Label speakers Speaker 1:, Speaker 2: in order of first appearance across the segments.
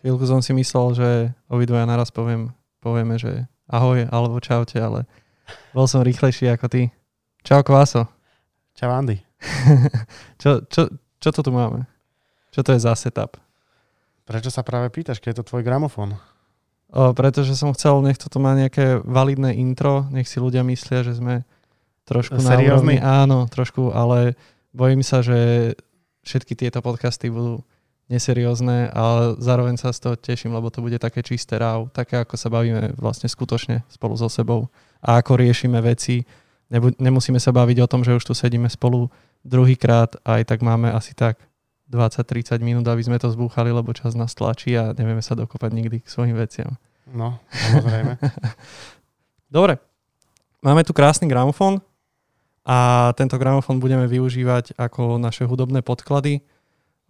Speaker 1: Chvíľku som si myslel, že obidvoja naraz poviem, povieme, že ahoj alebo čaute, ale bol som rýchlejší ako ty. Čau Kvaso.
Speaker 2: Čau Andy.
Speaker 1: čo, čo, čo to tu máme? Čo to je za setup?
Speaker 2: Prečo sa práve pýtaš, keď je to tvoj gramofón?
Speaker 1: O, pretože som chcel, nech toto má nejaké validné intro, nech si ľudia myslia, že sme trošku
Speaker 2: Seriózny?
Speaker 1: na Áno, trošku, ale bojím sa, že všetky tieto podcasty budú neseriózne, ale zároveň sa z toho teším, lebo to bude také čisté ráv, také ako sa bavíme vlastne skutočne spolu so sebou a ako riešime veci. Nebu- nemusíme sa baviť o tom, že už tu sedíme spolu druhýkrát a aj tak máme asi tak 20-30 minút, aby sme to zbúchali, lebo čas nás tlačí a nevieme sa dokopať nikdy k svojim veciam.
Speaker 2: No, samozrejme.
Speaker 1: Dobre, máme tu krásny gramofón a tento gramofón budeme využívať ako naše hudobné podklady.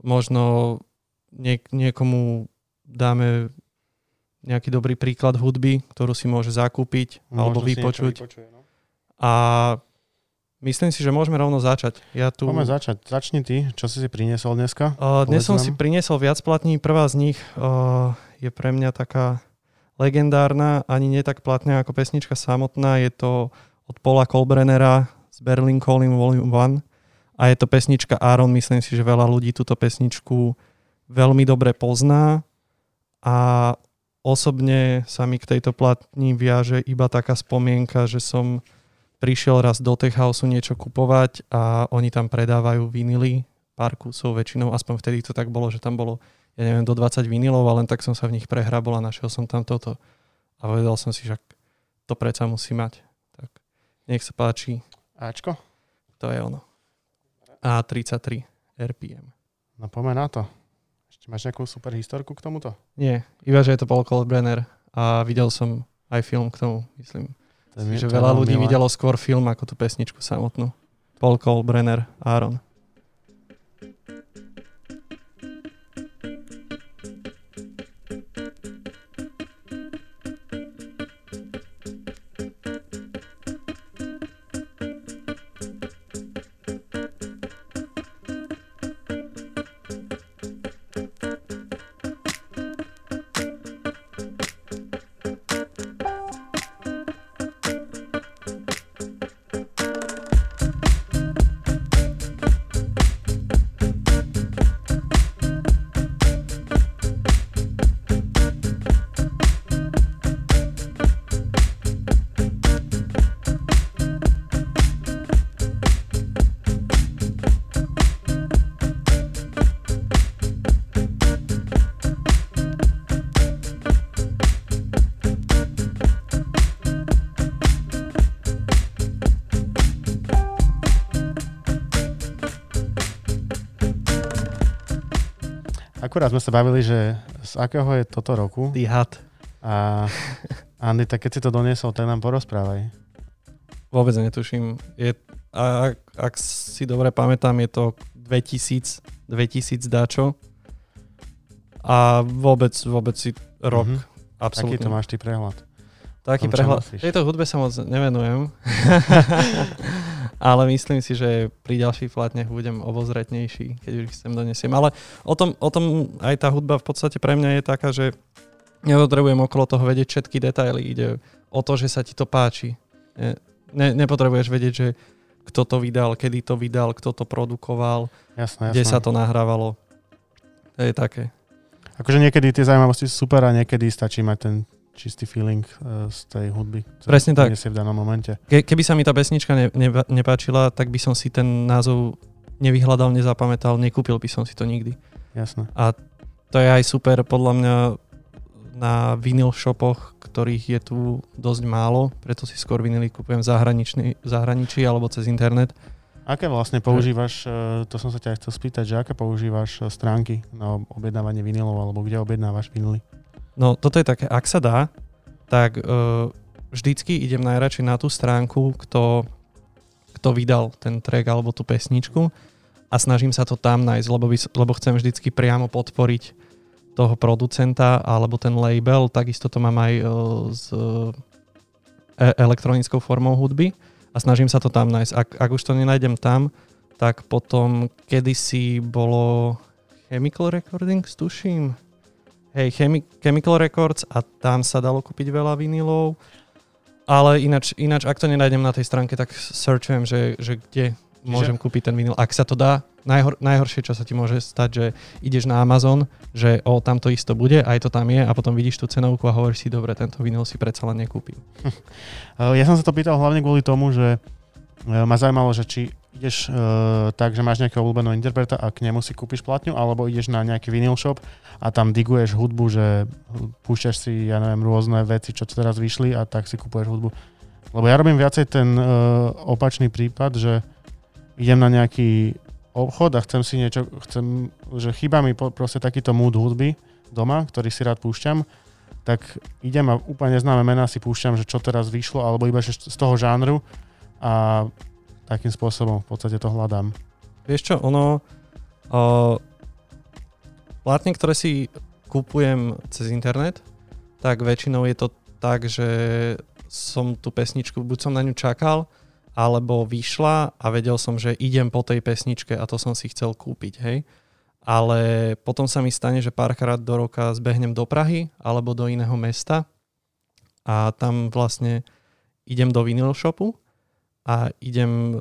Speaker 1: Možno niek- niekomu dáme nejaký dobrý príklad hudby, ktorú si môže zakúpiť alebo
Speaker 2: Možno niečo
Speaker 1: vypočuť.
Speaker 2: vypočuje, no.
Speaker 1: A myslím si, že môžeme rovno začať. Ja tu,
Speaker 2: Poďme začať. Začni ty. Čo si si priniesol dneska?
Speaker 1: uh, dnes som
Speaker 2: nám.
Speaker 1: si priniesol viac platní. Prvá z nich uh, je pre mňa taká legendárna, ani nie tak platná ako pesnička samotná. Je to od Paula Kolbrennera z Berlin Calling Volume 1 a je to pesnička Aaron. Myslím si, že veľa ľudí túto pesničku veľmi dobre pozná a osobne sa mi k tejto platni viaže iba taká spomienka, že som prišiel raz do Tech Houseu niečo kupovať a oni tam predávajú vinily, pár kusov väčšinou, aspoň vtedy to tak bolo, že tam bolo, ja neviem, do 20 vinilov a len tak som sa v nich prehrabol a našiel som tam toto. A povedal som si, že to predsa musí mať. Tak nech sa páči,
Speaker 2: Ačko?
Speaker 1: to je ono. A33 RPM.
Speaker 2: No poďme na to. Ešte máš nejakú super historku k tomuto?
Speaker 1: Nie, iba že je to Paul Kalkbrenner a videl som aj film k tomu, myslím.
Speaker 2: To
Speaker 1: že veľa ľudí
Speaker 2: milé.
Speaker 1: videlo skôr film ako tú pesničku samotnú. Paul Kalkbrenner, Aaron.
Speaker 2: Akurát sme sa bavili, že z akého je toto roku.
Speaker 1: The Hat.
Speaker 2: A Andy, tak keď si to doniesol, tak nám porozprávaj.
Speaker 1: Vôbec netuším. Je, a ak, ak si dobre pamätám, je to 2000, 2000 dačo. A vôbec, vôbec si rok,
Speaker 2: Mhm.
Speaker 1: mm-hmm. absolútne.
Speaker 2: Aký to máš ty prehľad?
Speaker 1: Taký
Speaker 2: tom,
Speaker 1: prehľad. Tejto hudbe sa moc nevenujem. Ale myslím si, že pri ďalších platniach budem obozretnejší, keď už ich sem donesiem. Ale o tom, o tom aj tá hudba v podstate pre mňa je taká, že nepotrebujem okolo toho vedieť všetky detaily. Ide o to, že sa ti to páči. Ne, ne, nepotrebuješ vedieť, že kto to vydal, kedy to vydal, kto to produkoval,
Speaker 2: Jasné,
Speaker 1: kde
Speaker 2: jasné.
Speaker 1: sa to nahrávalo. To je také.
Speaker 2: Akože niekedy tie zaujímavosti sú super a niekedy stačí mať ten čistý feeling eh, z tej hudby. ktorú
Speaker 1: Presne tak.
Speaker 2: v danom momente.
Speaker 1: Ke, keby sa mi tá pesnička ne, ne, nepáčila, tak by som si ten názov nevyhľadal, nezapamätal, nekúpil by som si to nikdy.
Speaker 2: Jasné.
Speaker 1: A to je aj super podľa mňa na vinyl shopoch, ktorých je tu dosť málo, preto si skôr vinily kúpujem v zahraničí alebo cez internet.
Speaker 2: Aké vlastne používaš, eh, to som sa ťa chcel spýtať, že aké používaš eh, stránky na objednávanie vinilov alebo kde objednávaš vinily?
Speaker 1: No toto je také, ak sa dá, tak uh, vždycky idem najradšej na tú stránku, kto, kto vydal ten track alebo tú pesničku a snažím sa to tam nájsť, lebo, by, lebo chcem vždycky priamo podporiť toho producenta alebo ten label, takisto to mám aj uh, s e- elektronickou formou hudby a snažím sa to tam nájsť. Ak, ak už to nenájdem tam, tak potom kedysi bolo Chemical Recordings, tuším, hej, Chemi- Chemical Records a tam sa dalo kúpiť veľa vinilov. Ale ináč, ináč, ak to nenájdem na tej stránke, tak searchujem, že, že kde môžem Čiže... kúpiť ten vinyl. Ak sa to dá, najhor, najhoršie, čo sa ti môže stať, že ideš na Amazon, že o, tam to isto bude, aj to tam je a potom vidíš tú cenovku a hovoríš si, dobre, tento vinyl si predsa len nekúpim.
Speaker 2: Ja som sa to pýtal hlavne kvôli tomu, že ma zaujímalo, že či ideš uh, tak, že máš nejakého obľúbeného interpreta a k nemu si kúpiš platňu, alebo ideš na nejaký vinyl shop a tam diguješ hudbu, že púšťaš si, ja neviem, rôzne veci, čo teraz vyšli a tak si kúpuješ hudbu. Lebo ja robím viacej ten uh, opačný prípad, že idem na nejaký obchod a chcem si niečo, chcem, že chýba mi proste takýto mood hudby doma, ktorý si rád púšťam, tak idem a úplne neznáme mená si púšťam, že čo teraz vyšlo, alebo iba z toho žánru a takým spôsobom v podstate to hľadám.
Speaker 1: Vieš čo, ono... Uh, platne, ktoré si kúpujem cez internet, tak väčšinou je to tak, že som tú pesničku, buď som na ňu čakal, alebo vyšla a vedel som, že idem po tej pesničke a to som si chcel kúpiť, hej. Ale potom sa mi stane, že párkrát do roka zbehnem do Prahy alebo do iného mesta a tam vlastne idem do vinyl shopu a idem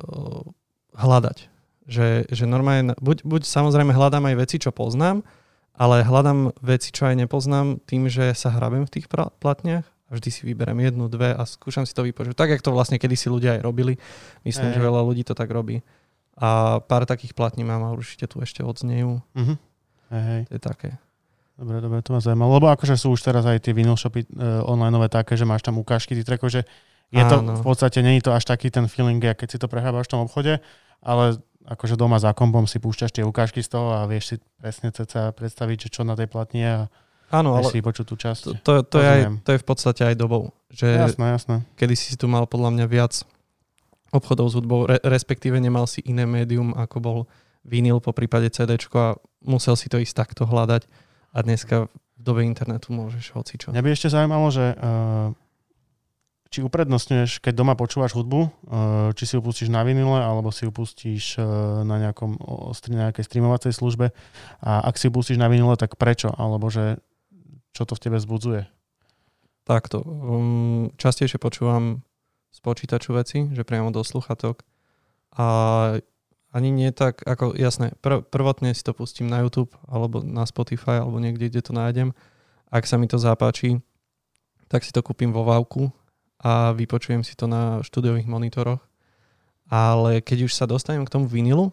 Speaker 1: hľadať. Že, že normálne, buď, buď samozrejme hľadám aj veci, čo poznám, ale hľadám veci, čo aj nepoznám tým, že sa hrabem v tých platniach a vždy si vyberem jednu, dve a skúšam si to vypočuť. Tak, jak to vlastne kedysi ľudia aj robili. Myslím, hey. že veľa ľudí to tak robí. A pár takých platní mám a určite tu ešte odznejú.
Speaker 2: Uh-huh. Hey.
Speaker 1: To je také.
Speaker 2: Dobre, dobre, to ma zaujímalo. Lebo akože sú už teraz aj tie vinyl shopy uh, online také, že máš tam ukážky tých trackov, že je to v podstate, není to až taký ten feeling, keď si to prehrábaš v tom obchode, ale akože doma za kompom si púšťaš tie ukážky z toho a vieš si presne ceca predstaviť, že čo na tej platni je a
Speaker 1: Áno, ale
Speaker 2: si počuť tú časť.
Speaker 1: To, to, to, je aj, to je v podstate aj dobou. Že
Speaker 2: jasné, jasné.
Speaker 1: Kedy si tu mal podľa mňa viac obchodov s hudbou, re, respektíve nemal si iné médium, ako bol vinyl po prípade CD a musel si to ísť takto hľadať a dneska v dobe internetu môžeš hocičo.
Speaker 2: Mňa by ešte zaujímalo, že uh, či uprednostňuješ, keď doma počúvaš hudbu, uh, či si ju pustíš na vinile, alebo si ju pustíš uh, na nejakom, nejakej streamovacej službe. A ak si ju pustíš na vinile, tak prečo? Alebo že čo to v tebe zbudzuje?
Speaker 1: Takto. Um, častejšie počúvam z počítaču veci, že priamo do sluchatok. A ani nie tak, ako jasné, pr- prvotne si to pustím na YouTube, alebo na Spotify, alebo niekde, kde to nájdem. Ak sa mi to zapáči, tak si to kúpim vo Vavku a vypočujem si to na štúdiových monitoroch. Ale keď už sa dostanem k tomu vinilu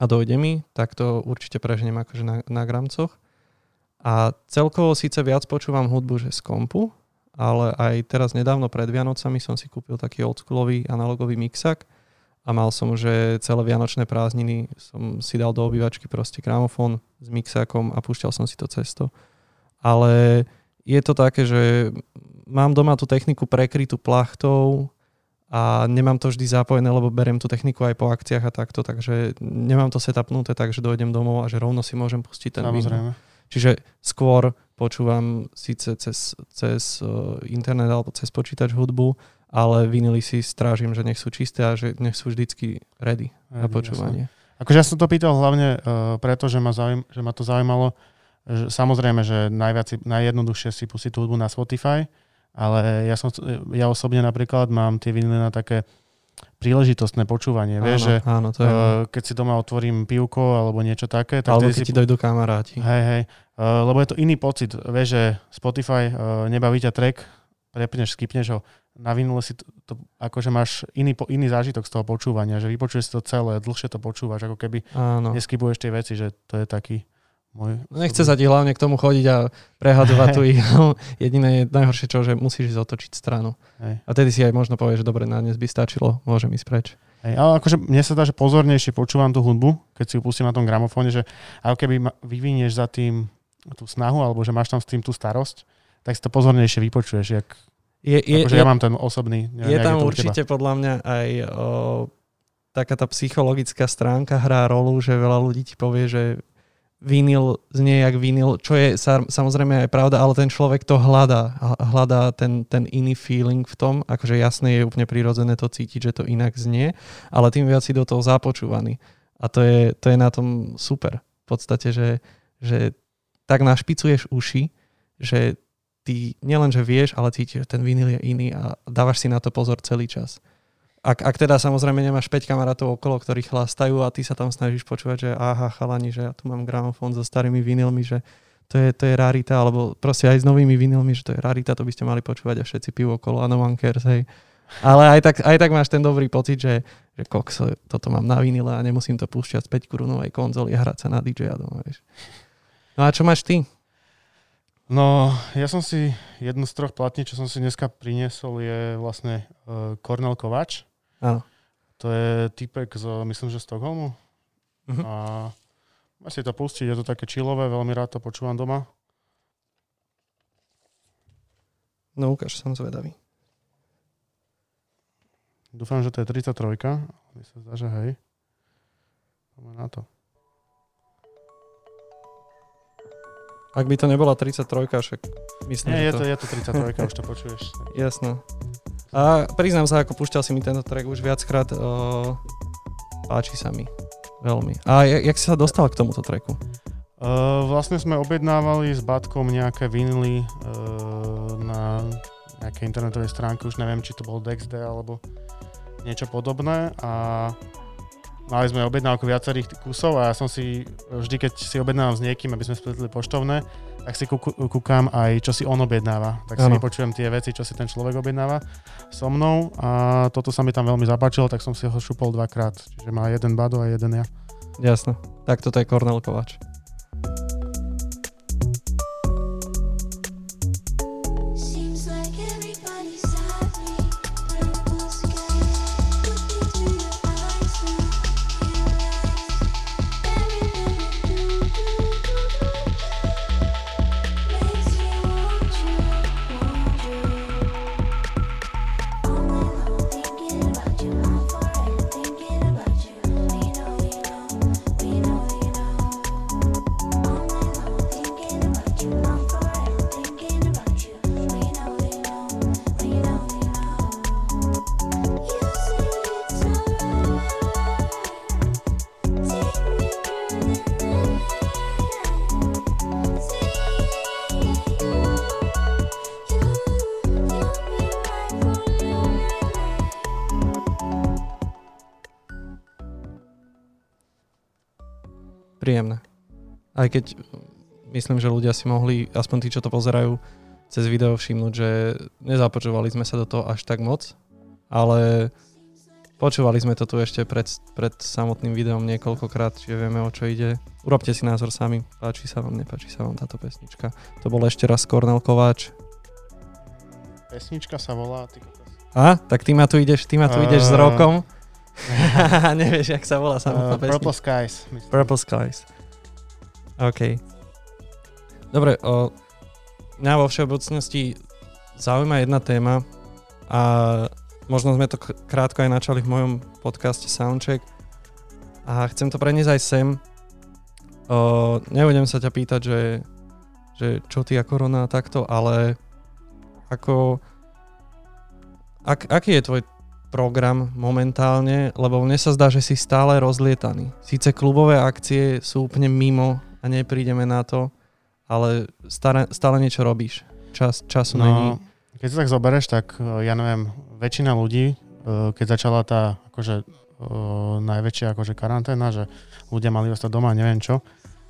Speaker 1: a dojde mi, tak to určite preženiem akože na, na gramcoch. A celkovo síce viac počúvam hudbu, že z kompu, ale aj teraz nedávno pred Vianocami som si kúpil taký oldschoolový analogový mixak a mal som, že celé vianočné prázdniny som si dal do obývačky proste gramofón s mixákom a púšťal som si to cesto. Ale je to také, že mám doma tú techniku prekrytú plachtou a nemám to vždy zapojené, lebo beriem tú techniku aj po akciách a takto, takže nemám to setupnuté tak, že dojdem domov a že rovno si môžem pustiť ten
Speaker 2: Samozrejme.
Speaker 1: Čiže skôr počúvam síce cez, cez uh, internet alebo cez počítač hudbu, ale vinily si strážim, že nech sú čisté a že nech sú vždycky ready, ready na počúvanie.
Speaker 2: Jasne. Akože ja som to pýtal hlavne uh, preto, že ma, zaujím, že ma to zaujímalo. Samozrejme, že najviac, najjednoduchšie si pustiť tú hudbu na Spotify, ale ja, som, ja osobne napríklad mám tie vinily na také príležitostné počúvanie. Áno, vieš, že
Speaker 1: áno, to je... Uh,
Speaker 2: keď si doma otvorím pivko alebo niečo také. Tak
Speaker 1: alebo keď
Speaker 2: si...
Speaker 1: ti dojdú kamaráti.
Speaker 2: Hej, hej. Uh, lebo je to iný pocit. Vieš, že Spotify uh, nebaví ťa track, prepneš, skipneš ho. Na vinule si to, to akože máš iný, iný zážitok z toho počúvania, že vypočuješ si to celé, dlhšie to počúvaš, ako keby
Speaker 1: áno.
Speaker 2: neskipuješ tie veci, že to je taký môj...
Speaker 1: Nechce sa ti hlavne k tomu chodiť a prehadovať tú ihlu. Jediné je najhoršie čo, že musíš ísť otočiť stranu.
Speaker 2: Hej.
Speaker 1: A tedy si aj možno povieš, že dobre, na dnes by stačilo, môžem ísť preč.
Speaker 2: Hej, ale akože mne sa dá, že pozornejšie počúvam tú hudbu, keď si ju pustím na tom gramofóne, že ako keby vyvinieš za tým tú snahu, alebo že máš tam s tým tú starosť, tak si to pozornejšie vypočuješ, jak je, je, akože je, ja mám ten osobný.
Speaker 1: Neviem, je tam je určite podľa mňa aj o, taká tá psychologická stránka hrá rolu, že veľa ľudí ti povie, že vinyl znie jak vinyl, čo je samozrejme aj pravda, ale ten človek to hľadá. Hľadá ten, ten iný feeling v tom, akože jasne je úplne prirodzené to cítiť, že to inak znie, ale tým viac si do toho započúvaný. A to je, to je na tom super. V podstate, že, že tak našpicuješ uši, že ty nielenže vieš, ale cítiš, že ten vinyl je iný a dávaš si na to pozor celý čas. Ak, ak teda samozrejme nemáš 5 kamarátov okolo, ktorí chlastajú a ty sa tam snažíš počúvať, že aha, chalani, že ja tu mám gramofón so starými vinylmi, že to je, to je rarita, alebo proste aj s novými vinylmi, že to je rarita, to by ste mali počúvať a všetci pivo okolo a no one cares, hej. Ale aj tak, aj tak máš ten dobrý pocit, že, že koks, toto mám na vinile a nemusím to púšťať z 5 korunovej konzoly a hrať sa na DJ doma, vieš. No a čo máš ty?
Speaker 2: No, ja som si, jednu z troch platní, čo som si dneska priniesol, je vlastne uh, Cornel Kovač.
Speaker 1: Áno.
Speaker 2: To je typek z, myslím, že Stockholmu.
Speaker 1: Mhm.
Speaker 2: A máš si to pustiť, je to také chillové, veľmi rád to počúvam doma.
Speaker 1: No ukáž, som zvedavý.
Speaker 2: Dúfam, že to je 33. Mi sa zdá, že hej. Poďme na to.
Speaker 1: Ak by to nebola 33, však myslím,
Speaker 2: Nie,
Speaker 1: že
Speaker 2: je to, je to 33, už to počuješ.
Speaker 1: Jasno. A priznám sa, ako púšťal si mi tento track už viackrát, uh, páči sa mi. Veľmi. A jak, si sa dostal k tomuto tracku?
Speaker 2: Uh, vlastne sme objednávali s Batkom nejaké vinily uh, na nejakej internetovej stránke, už neviem, či to bol DexD alebo niečo podobné a mali sme objednávku viacerých kusov a ja som si vždy, keď si objednávam s niekým, aby sme splitli poštovné, tak si kúku, kúkam aj, čo si on objednáva. Tak si
Speaker 1: Áno.
Speaker 2: vypočujem tie veci, čo si ten človek objednáva so mnou a toto sa mi tam veľmi zapáčilo, tak som si ho šupol dvakrát. Čiže má jeden Bado a jeden ja.
Speaker 1: Jasno. Tak toto je Kornel Kovač. Príjemné. Aj keď mm, myslím, že ľudia si mohli, aspoň tí, čo to pozerajú, cez video všimnúť, že nezapočúvali sme sa do toho až tak moc, ale počúvali sme to tu ešte pred, pred samotným videom niekoľkokrát, čiže vieme, o čo ide. Urobte si názor sami, páči sa vám, nepáči sa vám táto pesnička. To bol ešte raz Kornel Kováč.
Speaker 2: Pesnička sa volá... Ty.
Speaker 1: A? Tak ty ma tu ideš, ty ma tu ideš s
Speaker 2: Eh,
Speaker 1: rokom. Nevieš, jak sa volá samotná
Speaker 2: Uh,
Speaker 1: pesnička.
Speaker 2: Purple Skies. myslím.
Speaker 1: Purple Skies. OK. Dobre, o, mňa vo všeobecnosti zaujíma jedna téma a možno sme to krátko aj načali v mojom podcaste Soundcheck a chcem to preniesť aj sem. O, nebudem sa ťa pýtať, že, že čo ty a korona a takto, ale ako ak, aký je tvoj program momentálne, lebo mne sa zdá, že si stále rozlietaný. Síce klubové akcie sú úplne mimo a neprídeme na to, ale stále, stále niečo robíš. Čas, času není.
Speaker 2: No, keď sa tak zoberieš, tak uh, ja neviem, väčšina ľudí, uh, keď začala tá akože uh, najväčšia akože karanténa, že ľudia mali ostať doma, neviem čo,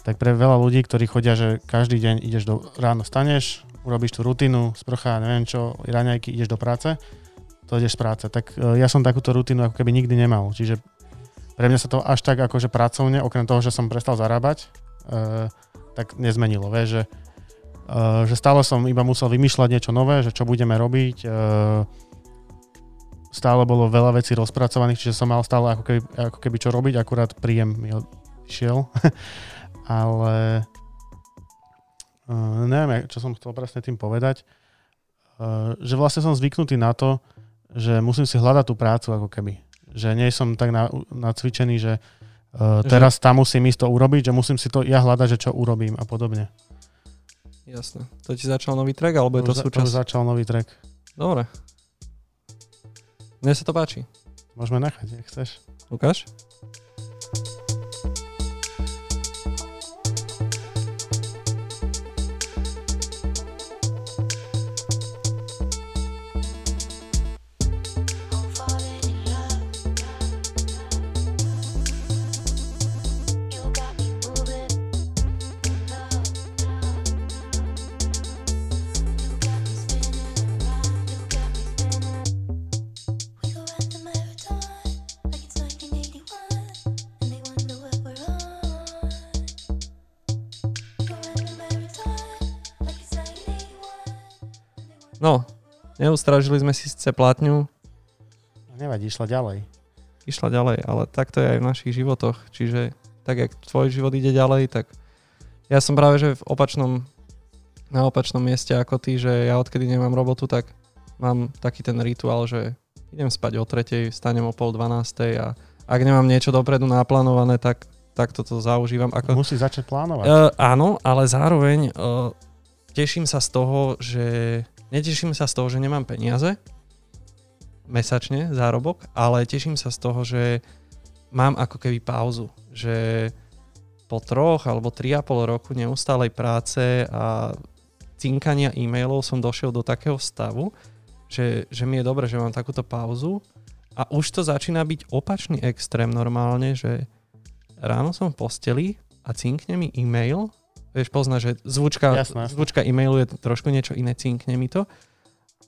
Speaker 2: tak pre veľa ľudí, ktorí chodia, že každý deň ideš do, ráno staneš, urobíš tú rutinu, sprcha, neviem čo, raňajky, ideš do práce, to ideš z práce. Tak uh, ja som takúto rutinu ako keby nikdy nemal. Čiže pre mňa sa to až tak akože pracovne, okrem toho, že som prestal zarábať, uh, tak nezmenilo. Vieš, že Uh, že stále som iba musel vymýšľať niečo nové, že čo budeme robiť. Uh, stále bolo veľa vecí rozpracovaných, čiže som mal stále ako keby, ako keby čo robiť, akurát príjem mi šiel. Ale uh, neviem, čo som chcel presne tým povedať. Uh, že vlastne som zvyknutý na to, že musím si hľadať tú prácu ako keby. Že nie som tak na, nacvičený, že uh,
Speaker 1: Že-
Speaker 2: teraz tam musím ísť to urobiť, že musím si to ja hľadať, že čo urobím a podobne.
Speaker 1: Jasné. To ti začal nový track, alebo je to
Speaker 2: za-
Speaker 1: súčasť?
Speaker 2: začal nový track.
Speaker 1: Dobre. Mne sa to páči.
Speaker 2: Môžeme nechať, ak chceš.
Speaker 1: Ukáž? Neustražili sme si síce platňu,
Speaker 2: Nevadí, išla ďalej.
Speaker 1: išla ďalej, ale tak to je aj v našich životoch. Čiže tak, jak tvoj život ide ďalej, tak ja som práve, že v opačnom, na opačnom mieste ako ty, že ja odkedy nemám robotu, tak mám taký ten rituál, že idem spať o tretej, vstanem o pol dvanástej a ak nemám niečo dopredu naplánované, tak, tak toto zaužívam. Ako,
Speaker 2: Musí začať plánovať.
Speaker 1: Uh, áno, ale zároveň uh, teším sa z toho, že neteším sa z toho, že nemám peniaze mesačne, zárobok, ale teším sa z toho, že mám ako keby pauzu, že po troch alebo tri a pol roku neustálej práce a cinkania e-mailov som došiel do takého stavu, že, že mi je dobre, že mám takúto pauzu. A už to začína byť opačný extrém normálne, že ráno som v posteli a cinkne mi e-mail, vieš, pozná, že zvučka,
Speaker 2: Jasné,
Speaker 1: zvučka e-mailu je trošku niečo iné, cinkne mi to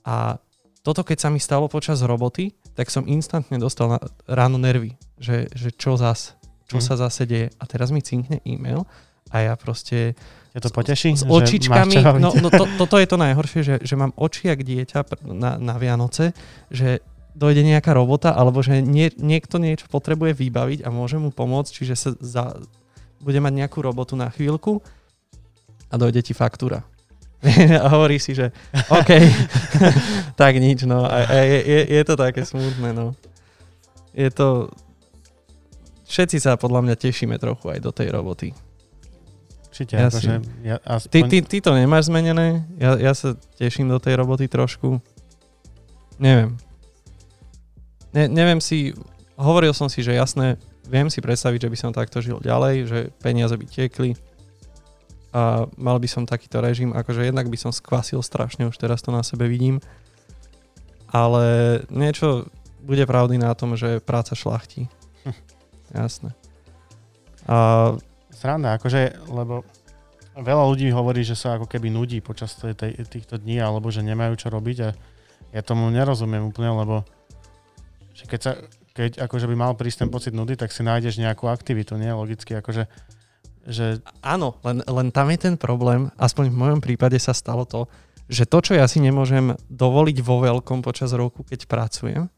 Speaker 1: a toto keď sa mi stalo počas roboty, tak som instantne dostal na, ráno nervy, že, že čo zas, čo
Speaker 2: Mhm.
Speaker 1: sa zase deje a teraz mi cinkne e-mail a ja proste
Speaker 2: Ťa to poteší?
Speaker 1: s
Speaker 2: že
Speaker 1: očičkami, no, no to, toto je to najhoršie, že, že mám oči jak dieťa na, na Vianoce, že dojde nejaká robota, alebo že nie, niekto niečo potrebuje vybaviť a môže mu pomôcť, čiže sa za, bude mať nejakú robotu na chvíľku a dojde ti faktúra. a hovorí si, že OK, tak nič, no. A, a je, je, je to také smutné, no. Je to... Všetci sa podľa mňa tešíme trochu aj do tej roboty.
Speaker 2: Určite,
Speaker 1: Ja
Speaker 2: akože, ja,
Speaker 1: Ty,
Speaker 2: aspoň,
Speaker 1: ty, ty to nemáš zmenené? Ja, ja sa teším do tej roboty trošku. Neviem. Ne, neviem si, hovoril som si, že jasné, viem si predstaviť, že by som takto žil ďalej, že peniaze by tiekli a mal by som takýto režim, akože jednak by som skvasil strašne, už teraz to na sebe vidím, ale niečo bude pravdy na tom, že práca šlachtí.
Speaker 2: Hm.
Speaker 1: Jasné. A
Speaker 2: Sranda, akože, lebo veľa ľudí hovorí, že sa ako keby nudí počas tej, tej, týchto dní, alebo že nemajú čo robiť a ja tomu nerozumiem úplne, lebo že keď, sa, keď akože by mal prísť ten pocit nudy, tak si nájdeš nejakú aktivitu, nie? Logicky, akože že
Speaker 1: Áno, len, len tam je ten problém, aspoň v mojom prípade sa stalo to, že to, čo ja si nemôžem dovoliť vo veľkom počas roku, keď pracujem,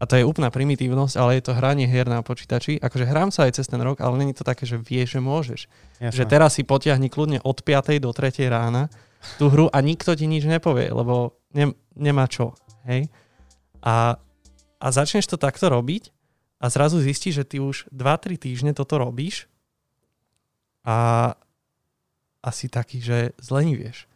Speaker 1: a to je úplná primitívnosť, ale je to hranie hier na počítači, akože hrám sa aj cez ten rok, ale není to také, že vieš, že môžeš.
Speaker 2: jasné.
Speaker 1: Že teraz si potiahni kľudne od 5. do 3. rána tú hru a nikto ti nič nepovie, lebo ne, nemá čo. Hej? A, a začneš to takto robiť a zrazu zistíš, že ty už 2-3 týždne toto robíš a asi taký, že zlenivieš.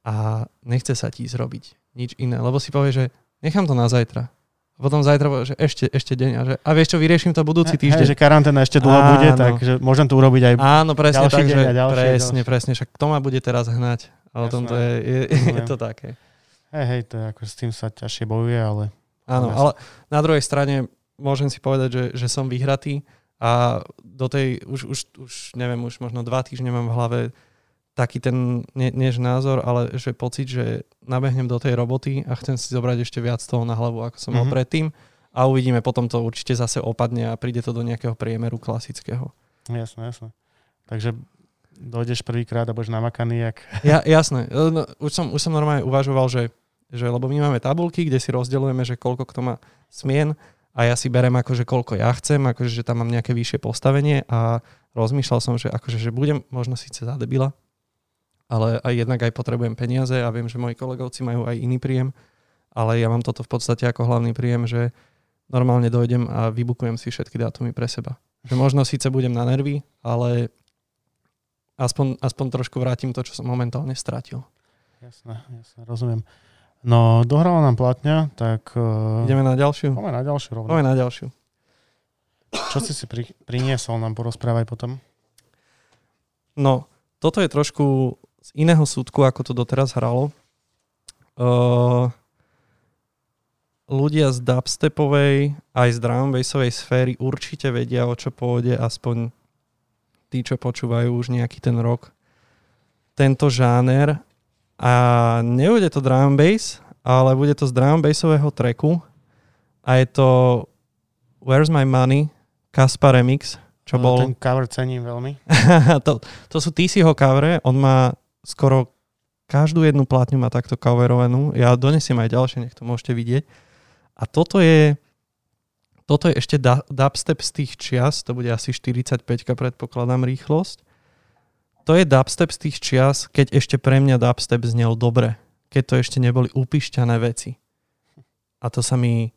Speaker 1: A nechce sa ti zrobiť nič iné, lebo si povieš, že nechám to na zajtra. A potom zajtra povieš, že ešte, ešte deň a že a vieš čo, vyrieším to budúci týždeň.
Speaker 2: Hej, že karanténa ešte dlho
Speaker 1: Áno.
Speaker 2: bude, takže môžem to urobiť aj...
Speaker 1: Áno, presne
Speaker 2: Ďalší
Speaker 1: tak,
Speaker 2: deň
Speaker 1: že
Speaker 2: a ďalší,
Speaker 1: presne,
Speaker 2: ďalší.
Speaker 1: presne, však kto ma bude teraz hnať? A o tom to je, je, je
Speaker 2: Rozumiem.
Speaker 1: to také.
Speaker 2: Hej, hej, to je ako s tým sa ťažšie bojuje, ale
Speaker 1: Áno, ale na druhej strane môžem si povedať, že, že som vyhratý a do tej, už, už, už neviem, už možno dva týždne mám v hlave taký ten, nie, že názor, ale že pocit, že nabehnem do tej roboty a chcem si zobrať ešte viac toho na hlavu, ako som mal
Speaker 2: Mhm.
Speaker 1: predtým a uvidíme, potom to určite zase opadne a príde to do nejakého priemeru klasického.
Speaker 2: jasné, jasné. Takže dojdeš prvýkrát a budeš namakaný, jak...
Speaker 1: Ja, jasné. E, No, už, som, už som normálne uvažoval, že, že lebo my máme tabulky, kde si rozdeľujeme, že koľko kto má smien a ja si berem akože koľko ja chcem, akože že tam mám nejaké vyššie postavenie a rozmýšľal som, že akože že budem možno síce za debila, ale aj jednak aj potrebujem peniaze a viem, že moji kolegovci majú aj iný príjem, ale ja mám toto v podstate ako hlavný príjem, že normálne dojdem a vybukujem si všetky dátumy pre seba. Že možno síce budem na nervy, ale aspoň, aspoň trošku vrátim to, čo som momentálne stratil.
Speaker 2: Jasné, jasné, rozumiem. No, dohrala nám platňa, tak... Uh,
Speaker 1: Ideme na ďalšiu?
Speaker 2: Poďme na ďalšiu rovno.
Speaker 1: Poďme na ďalšiu.
Speaker 2: Čo si si pri, priniesol, nám porozprávaj potom.
Speaker 1: No, toto je trošku z iného súdku, ako to doteraz hralo. Uh, ľudia z dubstepovej aj z drum bassovej sféry určite vedia, o čo pôjde, aspoň tí, čo počúvajú už nejaký ten rok. Tento žáner a nebude to drum bass, ale bude to z drum bassového tracku a je to Where's My Money, Kaspa Remix, čo
Speaker 2: No,
Speaker 1: bol...
Speaker 2: Ten cover cením veľmi.
Speaker 1: to, to sú TCho cover, on má skoro každú jednu platňu má takto coverovanú. Ja donesiem aj ďalšie, nech to môžete vidieť. A toto je, toto je ešte dubstep z tých čias, to bude asi 45 predpokladám rýchlosť. To je dubstep z tých čias, keď ešte pre mňa dubstep znel dobre. Keď to ešte neboli upišťané veci. A to sa mi,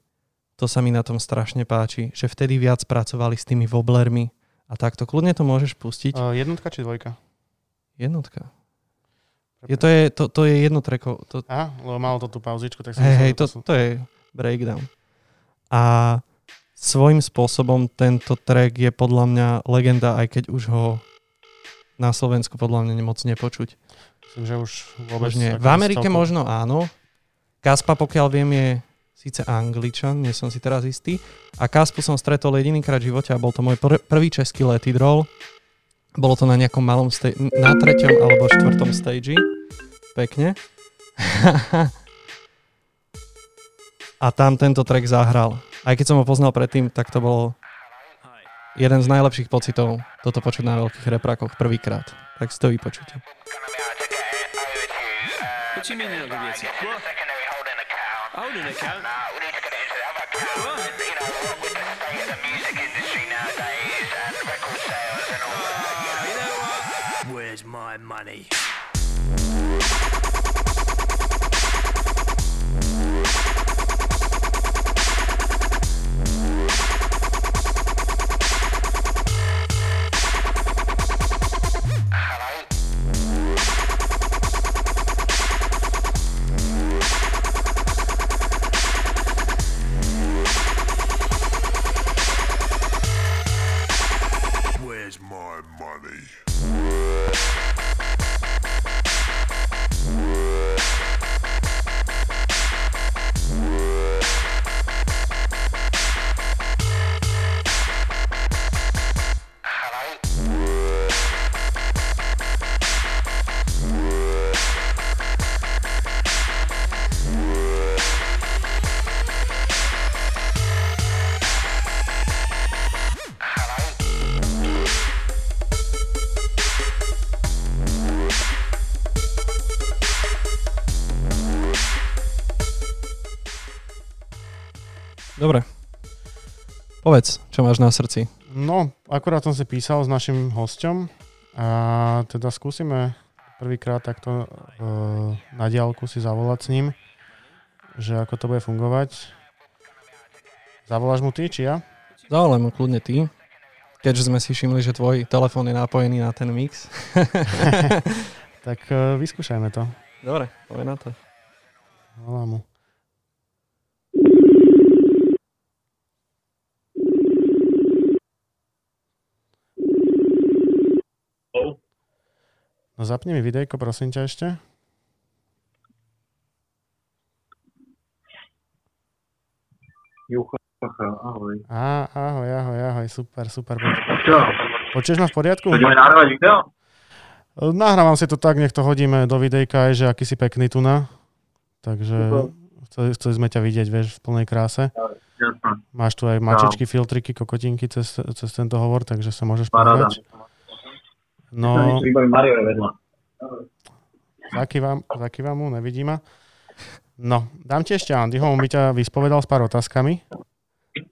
Speaker 1: to sa mi na tom strašne páči, že vtedy viac pracovali s tými woblermi a takto. Kľudne to môžeš pustiť.
Speaker 2: Uh, jednotka či dvojka?
Speaker 1: Jednotka. Je, to, je, to, to je jedno treko. To,
Speaker 2: Aha, lebo malo to tú pauzičku, tak som myslel,
Speaker 1: hej, to,
Speaker 2: sú-
Speaker 1: to je breakdown. A svojím spôsobom tento track je podľa mňa legenda, aj keď už ho na Slovensku podľa mňa moc nepočuť.
Speaker 2: Myslím, že už vôbec...
Speaker 1: Už nie. V Amerike
Speaker 2: celkom-
Speaker 1: možno áno. Kaspa, pokiaľ viem, je síce angličan, nie som si teraz istý. A Kaspu som stretol jedinýkrát v živote a bol to môj pr- prvý český let it roll. Bolo to na nejakom malom stage, na treťom alebo štvrtom stage. Pekne. a tam tento track zahral. Aj keď som ho poznal predtým, tak to bolo jeden z najlepších pocitov toto počuť na veľkých reprakoch prvýkrát. Tak si to vypočujte.
Speaker 3: What do you mean you're not gonna be able to? What? Holding account? What? You know what? Where's my money?
Speaker 1: Povedz, čo máš na srdci.
Speaker 2: No, akurát som si písal s našim hosťom a teda skúsime prvýkrát takto uh, na diálku si zavolať s ním, že ako to bude fungovať. Zavoláš mu ty, či ja?
Speaker 1: Zavolaj mu kľudne ty, keďže sme si všimli, že tvoj telefón je napojený na ten mix.
Speaker 2: Tak uh, vyskúšajme to.
Speaker 1: Dobre, povej na to.
Speaker 2: Volám mu. No zapni mi videjko, prosím ťa ešte.
Speaker 4: Jucha, ahoj.
Speaker 2: Á, ahoj, ahoj, ahoj, super, super.
Speaker 4: Čo?
Speaker 2: Počuješ ma v poriadku?
Speaker 4: Budeme nahrávať video?
Speaker 2: Nahrávam si to tak, nech to hodíme do videjka, aj, že aký si pekný tu na. Takže
Speaker 4: Super.
Speaker 2: chceli, chceli sme ťa vidieť, vieš, v plnej kráse. Máš tu aj mačičky, filtriky, kokotinky cez, cez tento hovor, takže sa môžeš
Speaker 4: Paráda.
Speaker 2: povedať. No,
Speaker 4: Mario vedľa.
Speaker 2: zakývam, zakývam mu, nevidí ma. No, dám ti ešte Andyho, on by ťa vyspovedal s pár otázkami,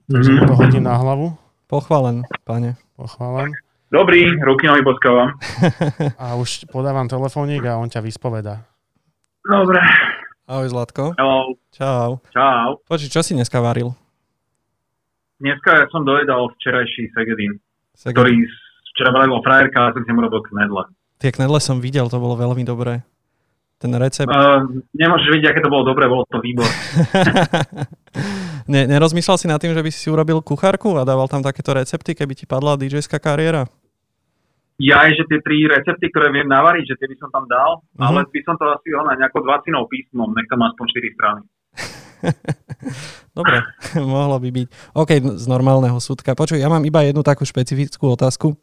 Speaker 2: takže mu to hodím na hlavu,
Speaker 1: Pochválen, pane.
Speaker 2: pochválam.
Speaker 4: Dobrý, ruky nohy boskávam.
Speaker 2: A už podávam telefónik a on ťa vyspoveda.
Speaker 4: Dobre.
Speaker 1: Ahoj Zlatko.
Speaker 4: Hello.
Speaker 1: Čau.
Speaker 4: Čau.
Speaker 1: Počuj, čo si dneska varil?
Speaker 4: Dneska ja som dojedal včerajší Segedin,
Speaker 1: Sega-
Speaker 4: ktorý včera varila frajerka a som si mu robil knedle.
Speaker 1: Tie knedle som videl, to bolo veľmi dobré. Ten recept.
Speaker 4: Uh, nemôžeš vidieť, aké to bolo dobré, bolo to výbor.
Speaker 1: ne, nerozmýšľal si nad tým, že by si urobil kuchárku a dával tam takéto recepty, keby ti padla DJ-ská kariéra?
Speaker 4: Ja aj, že tie tri recepty, ktoré viem navariť, že tie by som tam dal,
Speaker 1: Mhm.
Speaker 4: ale by som to asi ona nejako dvacinou písmom, nech tam má aspoň 4 strany.
Speaker 1: Dobre, mohlo by byť. OK, z normálneho súdka. Počuj, ja mám iba jednu takú špecifickú otázku.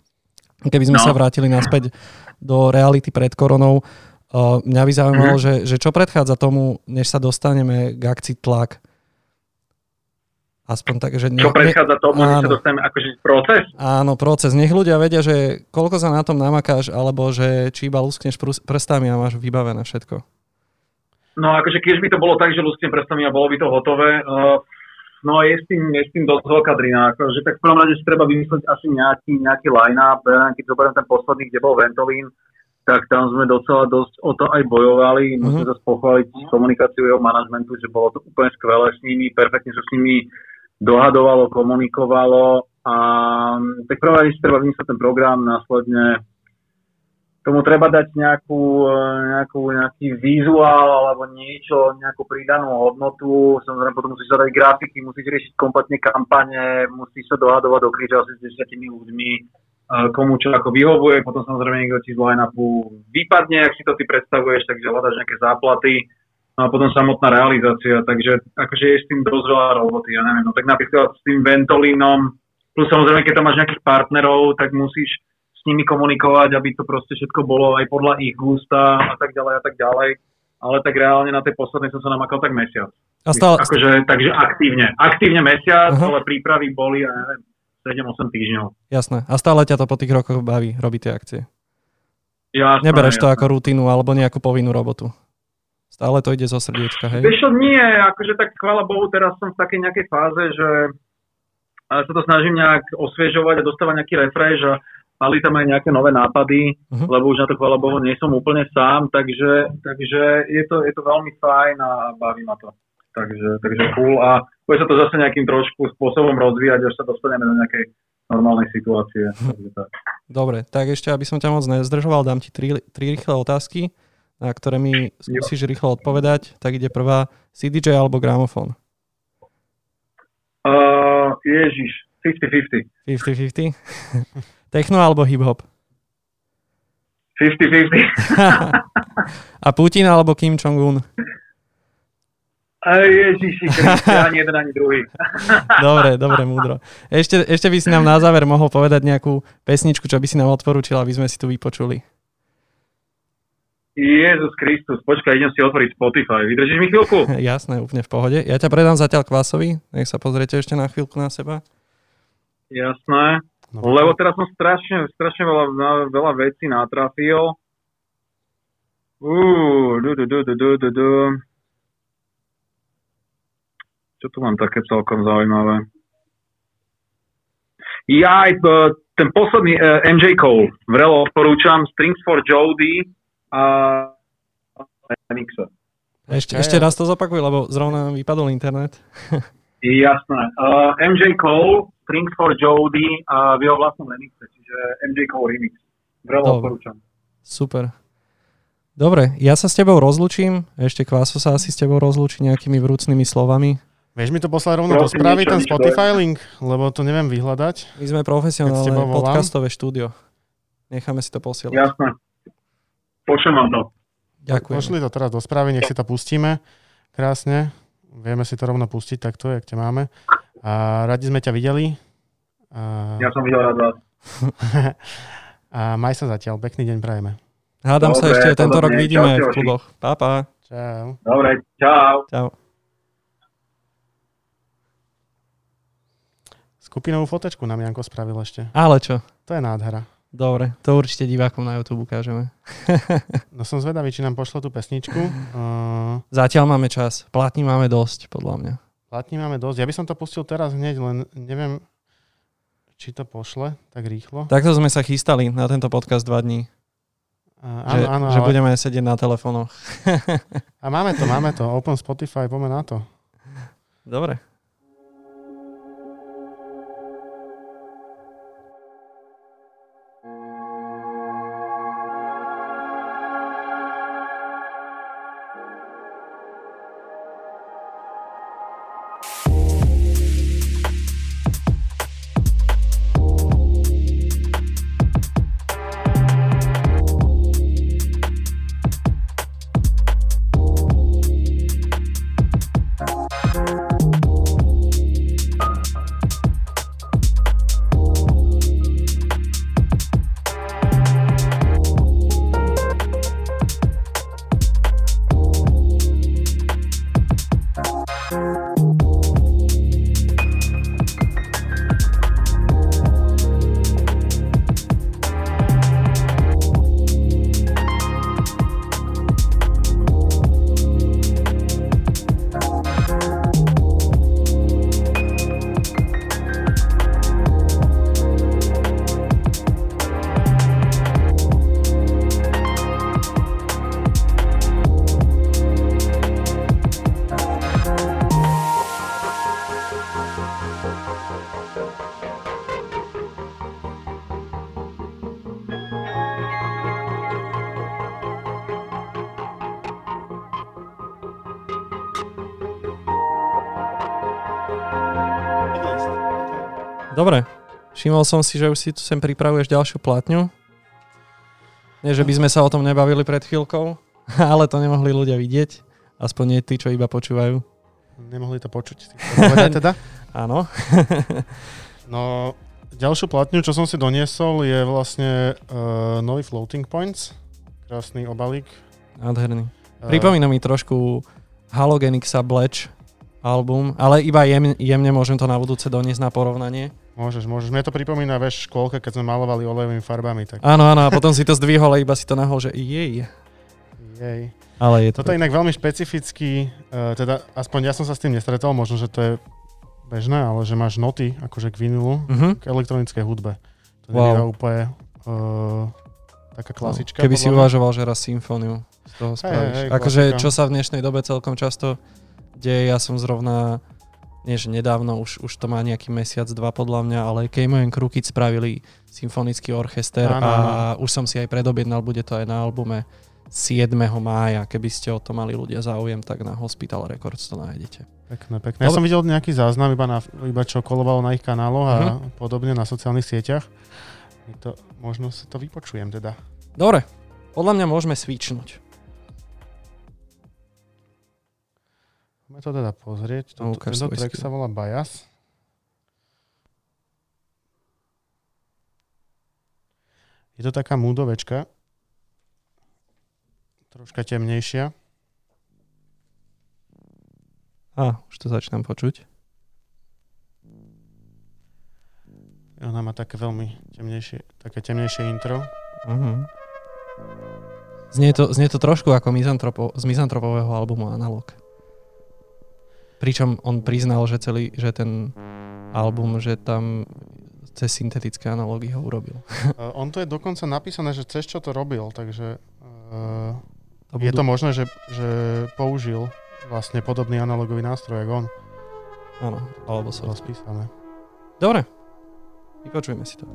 Speaker 1: Keby sme
Speaker 4: No.
Speaker 1: sa vrátili naspäť do reality pred koronou, uh, mňa by zaujímalo,
Speaker 4: Mhm.
Speaker 1: že, že čo predchádza tomu, než sa dostaneme k akcii tlak. Aspoň tak, že...
Speaker 4: Čo predchádza tomu, že sa
Speaker 1: áno.
Speaker 4: dostaneme akože proces?
Speaker 1: Áno, proces. Nech ľudia vedia, že koľko sa na tom namakáš, alebo že či iba luskneš prstami a máš vybavené všetko.
Speaker 4: No akože keď by to bolo tak, že ľudským prstami a bolo by to hotové, uh, no je s tým, je s tým dosť veľká drina. Akože tak v prvom rade si treba vymyslieť asi nejaký, nejaký line-up. Keď zoberiem ten posledný, kde bol Ventolín, tak tam sme docela dosť o to aj bojovali. Musím sa pochváliť komunikáciu jeho manažmentu, že bolo to úplne skvelé s nimi, perfektne sa s nimi dohadovalo, komunikovalo a tak prvom rade si treba vymyslieť ten program, následne tomu treba dať nejakú, eh, nejakú, nejaký vizuál alebo niečo, nejakú pridanú hodnotu. Samozrejme, potom musíš zadať grafiky, musíš riešiť kompletne kampane, musíš sa dohadovať do kríža s desiatimi ľuďmi, eh, komu čo ako vyhovuje. Potom samozrejme niekto ti z line-upu vypadne, ak si to ty predstavuješ, takže hľadaš nejaké záplaty. No a potom samotná realizácia, takže akože je s tým dosť veľa roboty, ja neviem, no tak napríklad s tým Ventolínom, plus samozrejme, keď tam máš nejakých partnerov, tak musíš s nimi komunikovať, aby to proste všetko bolo aj podľa ich gusta a tak ďalej a tak ďalej. Ale tak reálne na tej poslednej som sa namakal tak mesiac.
Speaker 1: A stále,
Speaker 4: Akože, takže aktívne. Aktívne mesiac,
Speaker 1: Aha.
Speaker 4: ale prípravy boli, ja neviem, 7-8 týždňov.
Speaker 1: jasné. A stále ťa to po tých rokoch baví robiť tie akcie.
Speaker 4: Jasné,
Speaker 1: Nebereš to
Speaker 4: jasné.
Speaker 1: ako rutinu alebo nejakú povinnú robotu. Stále to ide zo srdiečka, hej?
Speaker 4: Vieš nie, akože tak chvála Bohu, teraz som v takej nejakej fáze, že a sa to snažím nejak osviežovať a dostávať nejaký refresh a mali tam aj nejaké nové nápady,
Speaker 1: Mhm.
Speaker 4: lebo už na to chvála Bohu nie som úplne sám, takže, takže je, to, je to veľmi fajn a baví ma to. Takže, takže cool a bude sa to zase nejakým trošku spôsobom rozvíjať, až sa dostaneme do nejakej normálnej situácie. Takže tak.
Speaker 1: Dobre, tak ešte, aby som ťa moc nezdržoval, dám ti tri, tri rýchle otázky, na ktoré mi skúsiš rýchlo odpovedať. Tak ide prvá, CDJ alebo gramofón?
Speaker 4: Uh, ježiš, 50-50.
Speaker 1: 50-50? Techno alebo hip-hop?
Speaker 4: 50-50.
Speaker 1: A Putin alebo Kim Jong-un?
Speaker 4: Ježiši, Kriste, ani jeden, ani druhý.
Speaker 1: Dobre, dobre, múdro. Ešte, ešte by si nám na záver mohol povedať nejakú pesničku, čo by si nám odporúčil, aby sme si tu vypočuli.
Speaker 4: Jezus Kristus, počkaj, idem si otvoriť Spotify. Vydržíš mi chvíľku?
Speaker 1: Jasné, úplne v pohode. Ja ťa predám zatiaľ kvásovi. Nech sa pozriete ešte na chvíľku na seba.
Speaker 4: Jasné.
Speaker 2: No,
Speaker 4: Lebo teraz som strašne, strašne veľa, veľa vecí natrafil. Uú, du, du, du, du, du, du, du. Čo tu mám také celkom zaujímavé? Ja aj ten posledný uh, MJ Cole, vrelo odporúčam, Strings for Jody a Remixe.
Speaker 1: Ešte, ešte raz to zopakuj, lebo zrovna vypadol internet.
Speaker 4: Jasné. Uh, MJ Cole, Strings for Jody a v jeho vlastnom remixe, čiže MJ Cole remix.
Speaker 1: Dobre.
Speaker 4: odporúčam.
Speaker 1: Super. Dobre, ja sa s tebou rozlučím. Ešte Kváso sa asi s tebou rozlučí nejakými vrúcnými slovami.
Speaker 2: Vieš mi to poslať rovno do správy, ten Spotify link, lebo to neviem vyhľadať.
Speaker 1: My sme profesionálne podcastové štúdio. Necháme si to posielať.
Speaker 4: Jasné. Počujem vám to.
Speaker 1: Ďakujem.
Speaker 2: Pošli to teraz do správy, nech si to pustíme. Krásne. Vieme si to rovno pustiť takto, jak ťa máme. A radi sme ťa videli. A,
Speaker 4: Ja som videl rád vás.
Speaker 2: a maj sa zatiaľ. Pekný deň prajeme.
Speaker 1: Hádam sa ešte tento rok vidíme
Speaker 4: Čaute,
Speaker 1: v kluboch. Pa, pa.
Speaker 2: Čau.
Speaker 4: Dobre, čau.
Speaker 1: Čau.
Speaker 2: Skupinovú fotečku nám Janko spravil ešte.
Speaker 1: Ale čo?
Speaker 2: To je nádhera.
Speaker 1: Dobre, to určite divákom na YouTube ukážeme.
Speaker 2: No som zvedavý, či nám pošlo tú pesničku. Uh,
Speaker 1: Zatiaľ máme čas. Platní máme dosť, podľa mňa.
Speaker 2: platní máme dosť. Ja by som to pustil teraz hneď, len neviem, či to pošle tak rýchlo.
Speaker 1: Takto sme sa chystali na tento podcast dva dní.
Speaker 2: Uh,
Speaker 1: Že,
Speaker 2: áno, áno,
Speaker 1: že
Speaker 2: ale...
Speaker 1: budeme sedieť na telefónoch.
Speaker 2: A máme to, máme to. Open Spotify, poďme na to.
Speaker 1: Dobre, všimol som si, že už si tu sem pripravuješ ďalšiu platňu. Nie, že by sme sa o tom nebavili pred chvíľkou, ale to nemohli ľudia vidieť. Aspoň nie tí, čo iba počúvajú.
Speaker 2: Nemohli to počuť. povedať teda?
Speaker 1: Áno.
Speaker 2: No, ďalšiu platňu, čo som si doniesol, je vlastne uh, nový Floating Points. Krásny obalík.
Speaker 1: Nádherný.
Speaker 2: Uh,
Speaker 1: Pripomína mi trošku Halogenixa Bleach album, ale iba jemne, jemne môžem to na budúce doniesť na porovnanie.
Speaker 2: Môžeš, môžeš. Mne to pripomína, vieš, škôlka, keď sme malovali olejovými farbami. Tak
Speaker 1: Áno, áno, a potom si to zdvihol a iba si to nahol, že jej.
Speaker 2: jej.
Speaker 1: Ale je to...
Speaker 2: Toto je inak veľmi špecifický, uh, teda aspoň ja som sa s tým nestretol, možno, že to je bežné, ale že máš noty, akože k vinilu,
Speaker 1: Uh-huh.
Speaker 2: k elektronickej hudbe. To
Speaker 1: Wow.
Speaker 2: je úplne uh, taká klasička.
Speaker 1: Keby si uvažoval, že raz symfóniu z toho spravíš.
Speaker 2: hej,
Speaker 1: akože
Speaker 2: klasika.
Speaker 1: čo sa v dnešnej dobe celkom často deje, ja som zrovna nie že nedávno, už, už to má nejaký mesiac, dva podľa mňa, ale Kejmojen Krukit spravili symfonický orchester a už som si aj predobjednal, bude to aj na albume 7. mája. Keby ste o to mali ľudia záujem, tak na Hospital Records to nájdete.
Speaker 2: Pekné, pekné. Ja som videl nejaký záznam iba, na, iba čo kolovalo na ich kanáloch a
Speaker 1: Mhm.
Speaker 2: podobne na sociálnych sieťach. To, možno sa to vypočujem teda.
Speaker 1: Dobre, podľa mňa môžeme svičnúť.
Speaker 2: Poďme to teda pozrieť.
Speaker 1: No,
Speaker 2: Toto, tento track sa volá Bias. Je to taká múdovečka. Troška temnejšia.
Speaker 1: Á, už to začínam počuť.
Speaker 2: Ona má také veľmi temnejšie, také temnejšie intro.
Speaker 1: Uh-huh. Znie, to, znie to trošku ako mizantropo, z mizantropového albumu Analog. Pričom on priznal, že celý, že ten album, že tam cez syntetické analógy ho urobil.
Speaker 2: Uh, on to je dokonca napísané, že cez čo to robil, takže uh,
Speaker 1: To
Speaker 2: je to možné, že, že použil vlastne podobný analogový nástroj, ako on.
Speaker 1: Áno, alebo sa...
Speaker 2: spísané.
Speaker 1: Dobre, vypočujeme si to.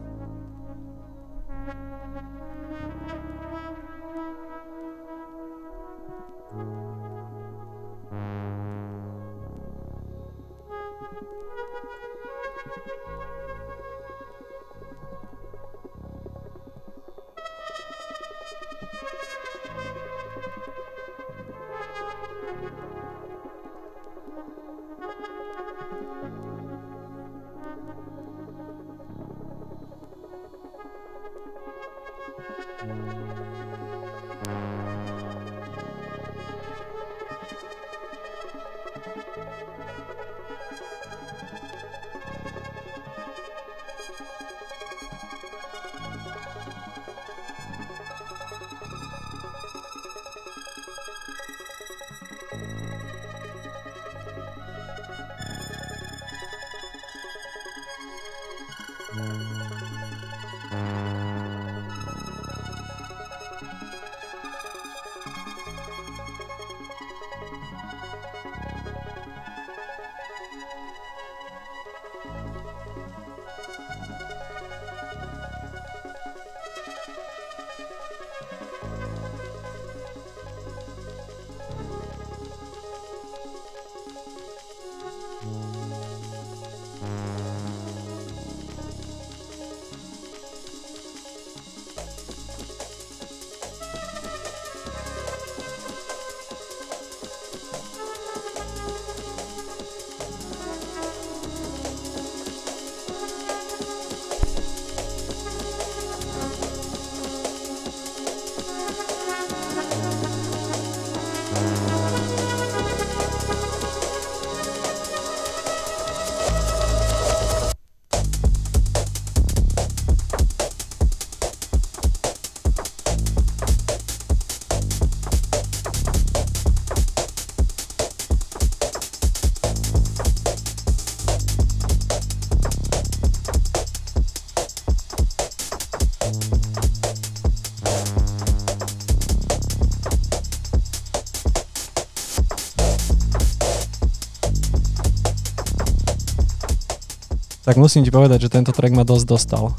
Speaker 1: Tak musím ti povedať, že tento track ma dosť dostal.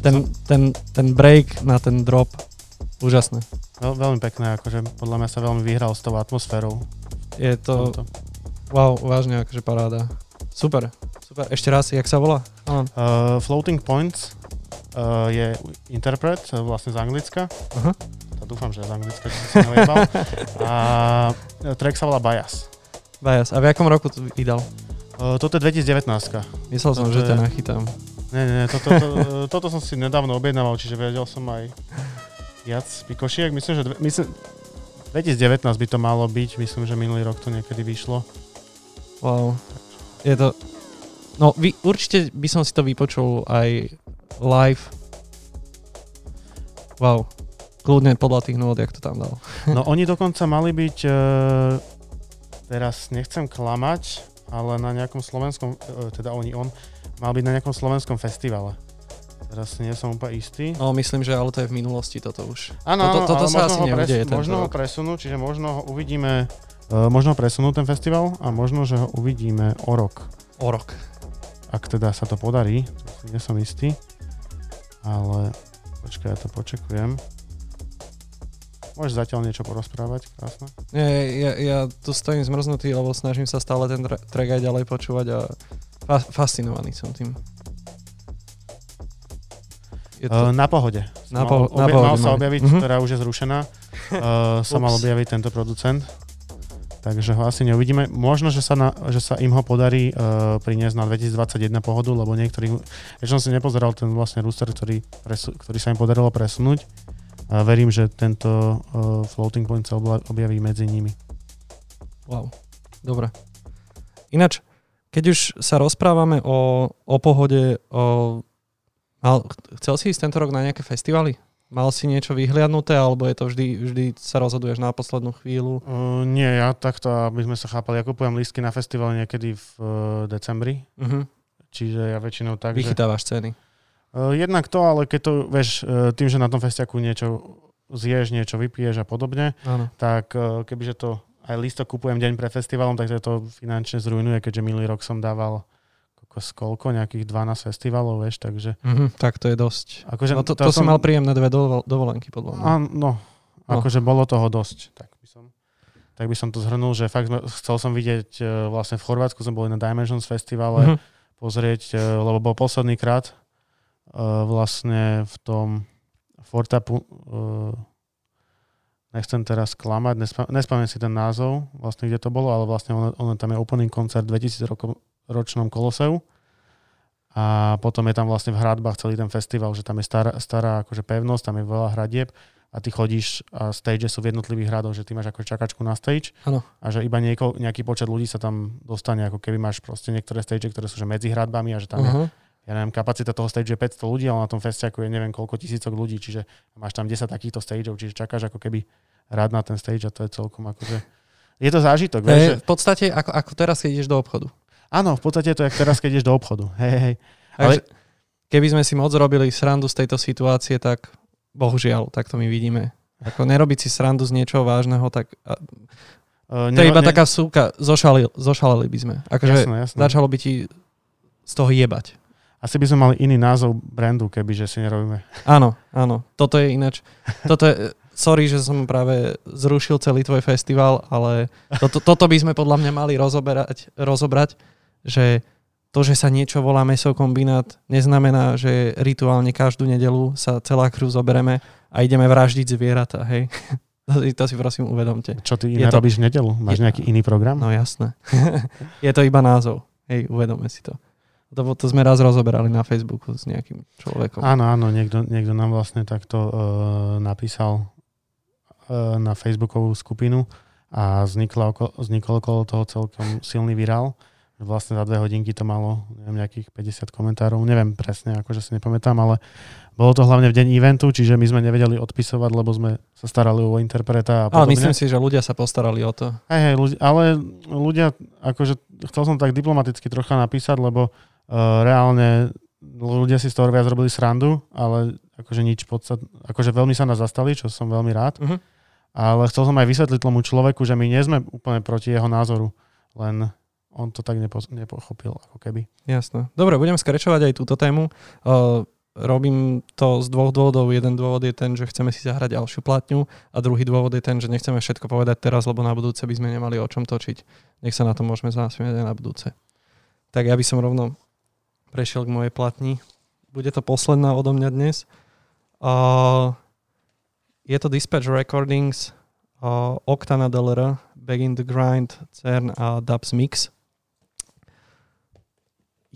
Speaker 1: Ten, ten, ten break na ten drop, úžasné.
Speaker 2: Veľ, veľmi pekné, akože podľa mňa sa veľmi vyhral s tou atmosférou.
Speaker 1: Je to,
Speaker 2: Tomto.
Speaker 1: wow, vážne akože paráda. Super, super. Ešte raz, jak sa volá? Alan.
Speaker 2: Uh, Floating Points uh, je interpret, uh, vlastne z Anglicka. Ja dúfam, že je z Anglicka, že som sa neujebal. A track sa volá Bias.
Speaker 1: Bias. A v akom roku to vydal?
Speaker 2: Uh, toto je 2019.
Speaker 1: Myslel som,
Speaker 2: Toto
Speaker 1: že
Speaker 2: je-
Speaker 1: to nachytám.
Speaker 2: Nie, nie, nie, toto, to, toto som si nedávno objednával, čiže vedel som aj viac pikošiek. Myslím, že dve, myslím, 2019 by to malo byť, myslím, že minulý rok to niekedy vyšlo.
Speaker 1: Wow. Je to... No, vy, určite by som si to vypočul aj live. Wow. Kľudne podľa tých nôd, jak to tam dal.
Speaker 2: No oni dokonca mali byť, e, teraz nechcem klamať, ale na nejakom slovenskom, e, teda oni, on, mal byť na nejakom slovenskom festivale. Teraz nie som úplne istý.
Speaker 1: No, myslím, že ale to je v minulosti toto už.
Speaker 2: Áno,
Speaker 1: Toto- toto sa asi
Speaker 2: ho
Speaker 1: neudeje tento
Speaker 2: Možno ho presunú, čiže možno ho uvidíme, uh, možno ho presunú ten festival a možno, že ho uvidíme o rok.
Speaker 1: O rok.
Speaker 2: Ak teda sa to podarí, nie som istý. Ale počkaj, ja to počekujem. Môžeš zatiaľ niečo porozprávať, krásne.
Speaker 1: Nie, ja, ja tu stojím zmrznutý, lebo snažím sa stále ten tra- track aj ďalej počúvať a fa- fascinovaný som tým. Je
Speaker 2: Uh,
Speaker 1: to,
Speaker 2: na pohode.
Speaker 1: Na
Speaker 2: Mal
Speaker 1: poho- na
Speaker 2: obja-
Speaker 1: pohode
Speaker 2: mal sa
Speaker 1: mali.
Speaker 2: objaviť,
Speaker 1: Mhm.
Speaker 2: ktorá už je zrušená. Uh, sa mal objaviť tento producent. Takže ho asi neuvidíme. Možno, že sa, na, že sa im ho podarí uh, priniesť na 2021 pohodu, lebo niektorý... Ja som si nepozeral ten vlastne rooster, ktorý, presu, ktorý sa im podarilo presunúť. A verím, že tento uh, floating point sa objaví medzi nimi.
Speaker 1: wow. Dobre. Ináč, keď už sa rozprávame o, o pohode, o, mal, chcel si ísť tento rok na nejaké festivaly? Mal si niečo vyhliadnuté, alebo je to vždy, vždy sa rozhoduješ na poslednú chvíľu?
Speaker 2: Uh, nie, ja takto, aby sme sa chápali, ja kupujem lístky na festival niekedy v uh, decembri,
Speaker 1: Uh-huh.
Speaker 2: čiže ja väčšinou tak, že...
Speaker 1: Vychytávaš ceny.
Speaker 2: Uh, jednak to, ale keď to, vieš, uh, tým, že na tom festiaku niečo zješ, niečo vypiješ a podobne,
Speaker 1: Áno.
Speaker 2: tak uh, kebyže to aj listok kupujem deň pred festivalom, tak to finančne zrujnuje, keďže minulý rok som dával kokos, koľko, nejakých 12 festivalov, vieš, takže
Speaker 1: Uh-huh. Tak to je dosť.
Speaker 2: akože
Speaker 1: No to, to, to si mal príjemné dve dovol- dovolenky, podľa mňa.
Speaker 2: Áno, no,
Speaker 1: No.
Speaker 2: akože bolo toho dosť, tak by som tak by som to zhrnul, že fakt chcel som vidieť, vlastne v Chorvátsku sme boli na Dimensions festivale,
Speaker 1: Uh-huh.
Speaker 2: pozrieť, e, lebo bol posledný krát e, vlastne v tom Fortapu, e, nechcem teraz klamať, nespa- nespomínam si ten názov, vlastne kde to bolo, ale vlastne on, on tam je opening koncert v 2000 roko, ročnom Koloseu a potom je tam vlastne v hradbách celý ten festival, že tam je stará, stará akože pevnosť, tam je veľa hradieb a ty chodíš a stage sú v jednotlivých hradoch, že ty máš ako čakačku na stage
Speaker 1: Áno.
Speaker 2: a že iba nieko, nejaký počet ľudí sa tam dostane, ako keby máš proste niektoré stage, ktoré sú že medzi hradbami a že tam je,
Speaker 1: Uh-huh.
Speaker 2: Ja neviem, kapacita toho stage je 500 ľudí, ale na tom festiaku je neviem koľko tisícok ľudí, čiže máš tam 10 takýchto stageov, čiže čakáš ako keby rád na ten stage a to je celkom akože... Je to zážitok,
Speaker 1: To
Speaker 2: vieš, že...
Speaker 1: v podstate ako, ako teraz, keď ideš do obchodu.
Speaker 2: Áno, v podstate je to jak teraz, keď ideš do obchodu. Hej, hej.
Speaker 1: Takže, keby sme si moc robili srandu z tejto situácie, tak bohužiaľ, tak to my vidíme. Ako nerobiť si srandu z niečoho vážneho, tak
Speaker 2: Uh,
Speaker 1: to je iba taká súka, zošalili, zošaleli by sme. Akože
Speaker 2: Jasné, jasné.
Speaker 1: začalo by ti z toho jebať.
Speaker 2: Asi by sme mali iný názov brandu, keby že si nerobíme.
Speaker 1: Áno, áno. Toto je ináč. Toto je, sorry, že som práve zrušil celý tvoj festival, ale toto, toto by sme podľa mňa mali rozoberať, rozobrať, že to, že sa niečo volá mesokombinát, neznamená, že rituálne každú nedelu sa celá krú zobereme a ideme vraždiť zvieratá, hej. To si, to si prosím uvedomte.
Speaker 2: Čo ty iné robíš v nedelu? Máš
Speaker 1: je-
Speaker 2: nejaký iný program?
Speaker 1: No jasné. je to iba názov. Hej, uvedome si to. To, to sme raz rozoberali na Facebooku s nejakým človekom.
Speaker 2: Áno, áno, niekto, niekto nám vlastne takto uh, napísal uh, na Facebookovú skupinu a vznikla okolo, vznikol okolo toho celkom silný virál. Vlastne za dve hodinky to malo neviem, nejakých 50 komentárov, neviem presne, akože si nepamätám, ale bolo to hlavne v deň eventu, čiže my sme nevedeli odpisovať, lebo sme sa starali o interpreta a
Speaker 1: Ale
Speaker 2: podobne.
Speaker 1: myslím si, že ľudia sa postarali o to.
Speaker 2: Hej, hej, ľudia, ale ľudia, akože chcel som tak diplomaticky trocha napísať, lebo reálne ľudia si z toho viac robili srandu, ale akože nič podstat, akože veľmi sa nás zastali, čo som veľmi rád.
Speaker 1: Mhm.
Speaker 2: Ale chcel som aj vysvetliť tomu človeku, že my nie sme úplne proti jeho názoru, len on to tak nepo, nepochopil, ako keby.
Speaker 1: Jasné. Dobre, budem skrečovať aj túto tému. Uh, robím to z dvoch dôvodov. Jeden dôvod je ten, že chceme si zahrať ďalšiu platňu a druhý dôvod je ten, že nechceme všetko povedať teraz, lebo na budúce by sme nemali o čom točiť. Nech sa na to môžeme zasmiať aj na budúce. Tak ja by som rovno prešiel k mojej platni. Bude to posledná odo mňa dnes. Uh, je to Dispatch Recordings, uh, Octana DLR, Back the Grind, CERN a Dubs Mix.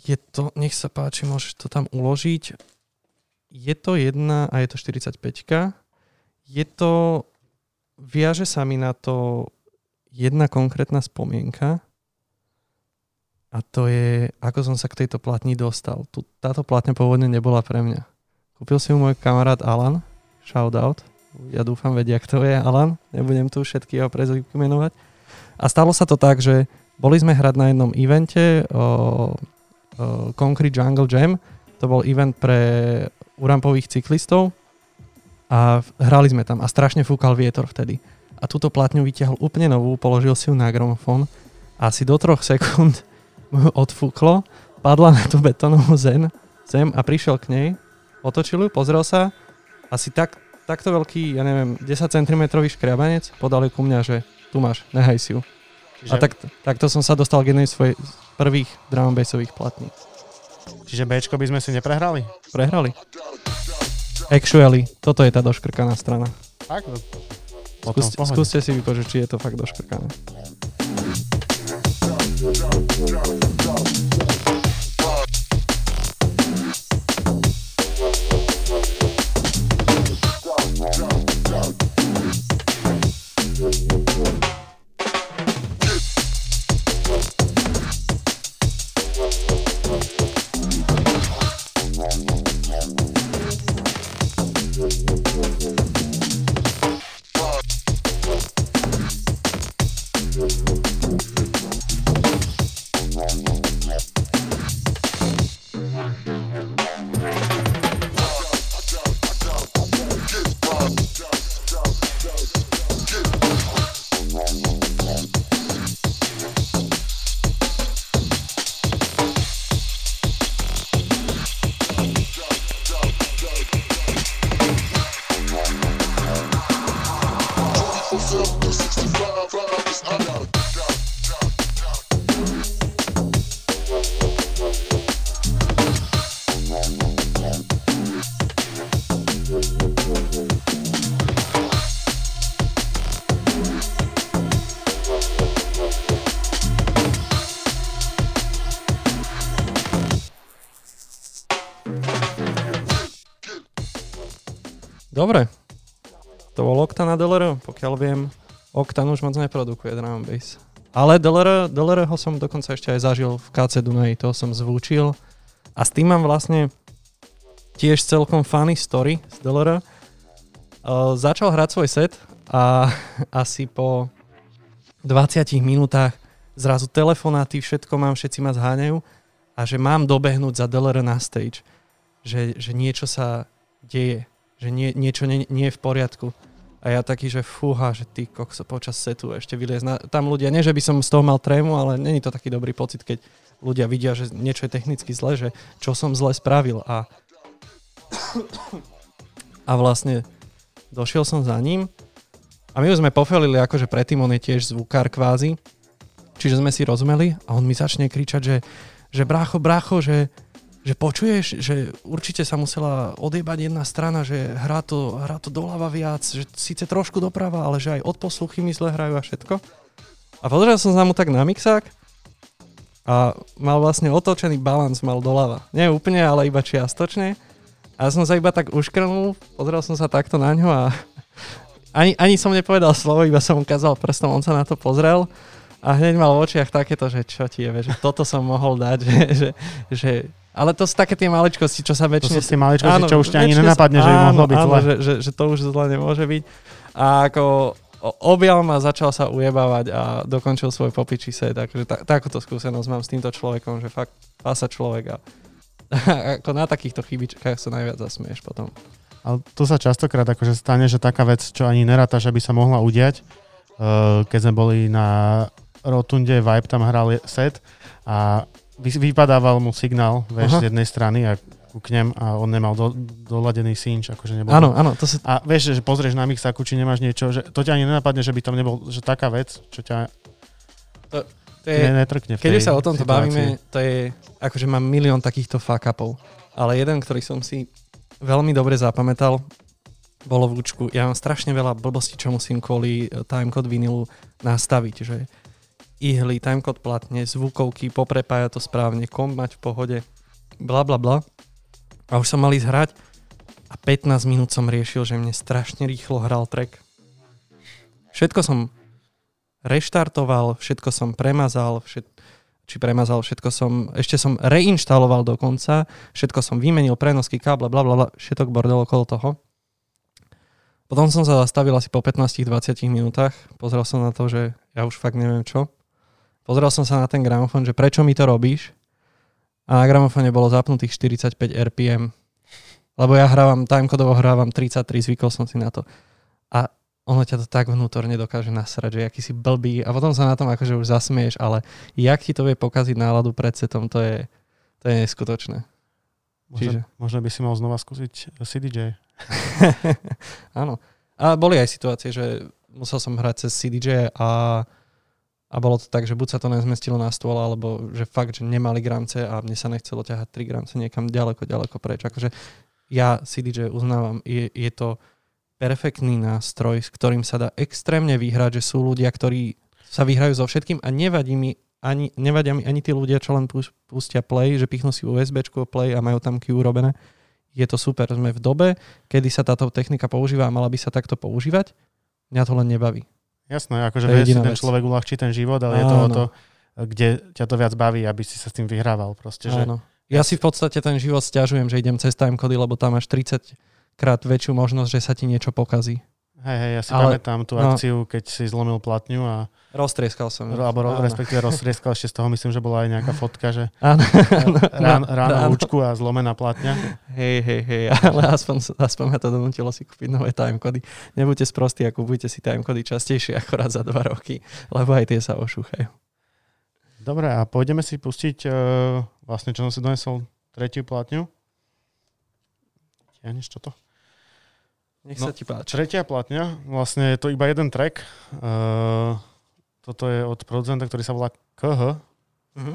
Speaker 1: Je to, nech sa páči, môžeš to tam uložiť. Je to jedna a je to 45 Je to, viaže sa mi na to jedna konkrétna spomienka a to je, ako som sa k tejto platni dostal. Tu, táto platňa pôvodne nebola pre mňa. Kúpil si ju môj kamarát Alan, shoutout. Ja dúfam, vedia, kto je Alan. Nebudem tu všetky jeho prezivky menovať. A stalo sa to tak, že boli sme hrať na jednom evente o, o Concrete Jungle Jam. To bol event pre urampových cyklistov a hrali sme tam a strašne fúkal vietor vtedy. A túto platňu vytiahol úplne novú, položil si ju na gramofón a asi do troch sekúnd mu odfúklo, padla na tú betónovú zem, zem a prišiel k nej, otočil ju, pozrel sa, asi tak, takto veľký, ja neviem, 10 cm škriabanec, podal ju ku mňa, že tu máš, nehaj si ju.
Speaker 2: Čiže,
Speaker 1: A tak, takto som sa dostal k jednej z svojich prvých drum bassových
Speaker 2: čiže Bčko by sme si neprehrali?
Speaker 1: Prehrali. Actually, toto je tá doškrkaná strana.
Speaker 2: Tak?
Speaker 1: Skúste, skúste si vypočuť, či je to fakt doškrkané. Dobre. Octane už moc neprodukuje drum bass. Ale DLR, DLR ho som dokonca ešte aj zažil v KC Dunaj, toho som zvúčil. A s tým mám vlastne tiež celkom funny story z DLR. Uh, začal hrať svoj set a asi po 20 minútach zrazu telefonáty, všetko mám, všetci ma zháňajú a že mám dobehnúť za DLR na stage. Že, že niečo sa deje, že nie, niečo nie, nie je v poriadku. A ja taký, že fúha, že ty kokso počas setu ešte vyliez na... Tam ľudia, nie že by som z toho mal trému, ale není to taký dobrý pocit, keď ľudia vidia, že niečo je technicky zle, že čo som zle spravil. A a vlastne došiel som za ním a my už sme pofelili, akože predtým on je tiež zvukár kvázi, čiže sme si rozumeli a on mi začne kričať, že, že brácho, brácho, že, že počuješ, že určite sa musela odjebať jedna strana, že hrá to, hrá to doľava viac, že síce trošku doprava, ale že aj odposluchy mi zle hrajú a všetko. A pozrel som sa mu tak na mixák a mal vlastne otočený balans, mal doľava. Nie úplne, ale iba čiastočne. A ja som sa iba tak uškrnul, pozrel som sa takto na ňo a ani, ani som nepovedal slovo, iba som ukázal prstom, on sa na to pozrel a hneď mal v očiach takéto, že čo ti je, že toto som mohol dať, že, že, že ale to sú také tie maličkosti, čo sa
Speaker 2: To
Speaker 1: väčšine...
Speaker 2: sú tie maličkosti, čo už ťa ani nenapadne, že by mohlo byť
Speaker 1: áno,
Speaker 2: zle.
Speaker 1: Že, že, že to už zle nemôže byť. A ako objal ma, začal sa ujebávať a dokončil svoj popičí set. Takže ta, takúto skúsenosť mám s týmto človekom, že fakt pasa človek a ako na takýchto chybičkách sa najviac zasmieš potom.
Speaker 2: Ale to sa častokrát akože stane, že taká vec, čo ani neráta, že by sa mohla udiať. Uh, keď sme boli na rotunde, Vibe tam hral set a vypadával mu signál vieš,
Speaker 1: Aha.
Speaker 2: z jednej strany a kúknem a on nemal do, doladený synč, akože nebol.
Speaker 1: Áno, áno, to sa...
Speaker 2: A vieš, že pozrieš na mixáku, či nemáš niečo, že to ťa ani nenapadne, že by tam nebol, že taká vec, čo ťa...
Speaker 1: To je,
Speaker 2: ne, netrkne
Speaker 1: keď už sa o tomto
Speaker 2: situácii.
Speaker 1: bavíme, to je, akože mám milión takýchto fuck upov. Ale jeden, ktorý som si veľmi dobre zapamätal, bolo v Lučku. Ja mám strašne veľa blbostí, čo musím kvôli e, timecode vinilu nastaviť, že ihly, timecode platne, zvukovky, poprepája to správne, komp mať v pohode, bla bla bla. A už som mal ísť hrať a 15 minút som riešil, že mne strašne rýchlo hral track. Všetko som reštartoval, všetko som premazal, všet, či premazal, všetko som, ešte som reinštaloval dokonca, všetko som vymenil, prenosky, káble, bla bla bla, všetok bordel okolo toho. Potom som sa zastavil asi po 15-20 minútach, pozrel som na to, že ja už fakt neviem čo. Pozrel som sa na ten gramofón, že prečo mi to robíš? A na gramofóne bolo zapnutých 45 RPM. Lebo ja hrávam, timecodovo hrávam 33, zvykol som si na to. A ono ťa to tak vnútorne dokáže nasrať, že aký si blbý a potom sa na tom akože už zasmieš, ale jak ti to vie pokaziť náladu pred setom, to je, to je neskutočné.
Speaker 2: Možno,
Speaker 1: Čiže-
Speaker 2: možno by si mal znova skúsiť CDJ.
Speaker 1: Áno. A boli aj situácie, že musel som hrať cez CDJ a, a bolo to tak, že buď sa to nezmestilo na stôl, alebo že fakt, že nemali gramce a mne sa nechcelo ťahať 3 gramce niekam ďaleko, ďaleko preč. Akože ja CDJ uznávam, je, je to perfektný nástroj, s ktorým sa dá extrémne vyhrať, že sú ľudia, ktorí sa vyhrajú so všetkým a nevadí mi ani, nevadia mi ani tí ľudia, čo len pus- pustia play, že pichnú si USB play a majú tam Q urobené. Je to super. Sme v dobe, kedy sa táto technika používa a mala by sa takto používať. Mňa to len nebaví.
Speaker 2: Jasné, akože vie si ten
Speaker 1: vec.
Speaker 2: človek uľahčí ten život, ale je to o
Speaker 1: Áno.
Speaker 2: to, kde ťa to viac baví, aby si sa s tým vyhrával. Proste, že
Speaker 1: Áno. Ja si v podstate ten život stiažujem, že idem cez timecody, lebo tam máš 30 krát väčšiu možnosť, že sa ti niečo pokazí.
Speaker 2: Hej, hej, ja si
Speaker 1: Ale-
Speaker 2: pamätám tú
Speaker 1: no.
Speaker 2: akciu, keď si zlomil platňu a
Speaker 1: Roztrieskal som.
Speaker 2: alebo ro-
Speaker 1: Áno.
Speaker 2: respektíve roztrieskal ešte z toho, myslím, že bola aj nejaká fotka, že
Speaker 1: Áno,
Speaker 2: rán,
Speaker 1: no,
Speaker 2: ráno
Speaker 1: áno.
Speaker 2: lúčku a zlomená platňa.
Speaker 1: Hej, hej, hej, ale aspoň, aspoň ma to donútilo si kúpiť nové timecody. Nebuďte sprostí a kupujte si timecody častejšie, akorát za dva roky, lebo aj tie sa ošúchajú.
Speaker 2: Dobre, a pôjdeme si pustiť uh, vlastne, čo som si donesol, tretiu platňu. Tiahneš toto?
Speaker 1: Nech
Speaker 2: No,
Speaker 1: sa ti páči.
Speaker 2: Tretia platňa, vlastne je to iba jeden track. Uh, toto je od producenta, ktorý sa volá KH
Speaker 1: Mhm.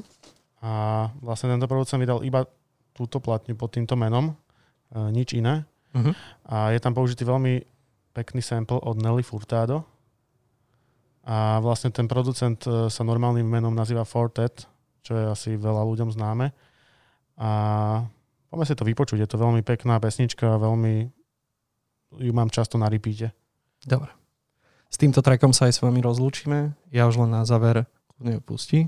Speaker 2: a vlastne tento producent vydal iba túto platňu pod týmto menom, uh, nič iné.
Speaker 1: Mhm.
Speaker 2: A je tam použitý veľmi pekný sample od Nelly Furtado. A vlastne ten producent uh, sa normálnym menom nazýva Fortet, čo je asi veľa ľuďom známe. A poďme si to vypočuť, je to veľmi pekná pesnička, veľmi ju mám často na repeate.
Speaker 1: Dobre. S týmto trackom sa aj s vami rozlúčime. Ja už len na záver kľudne ju pustí.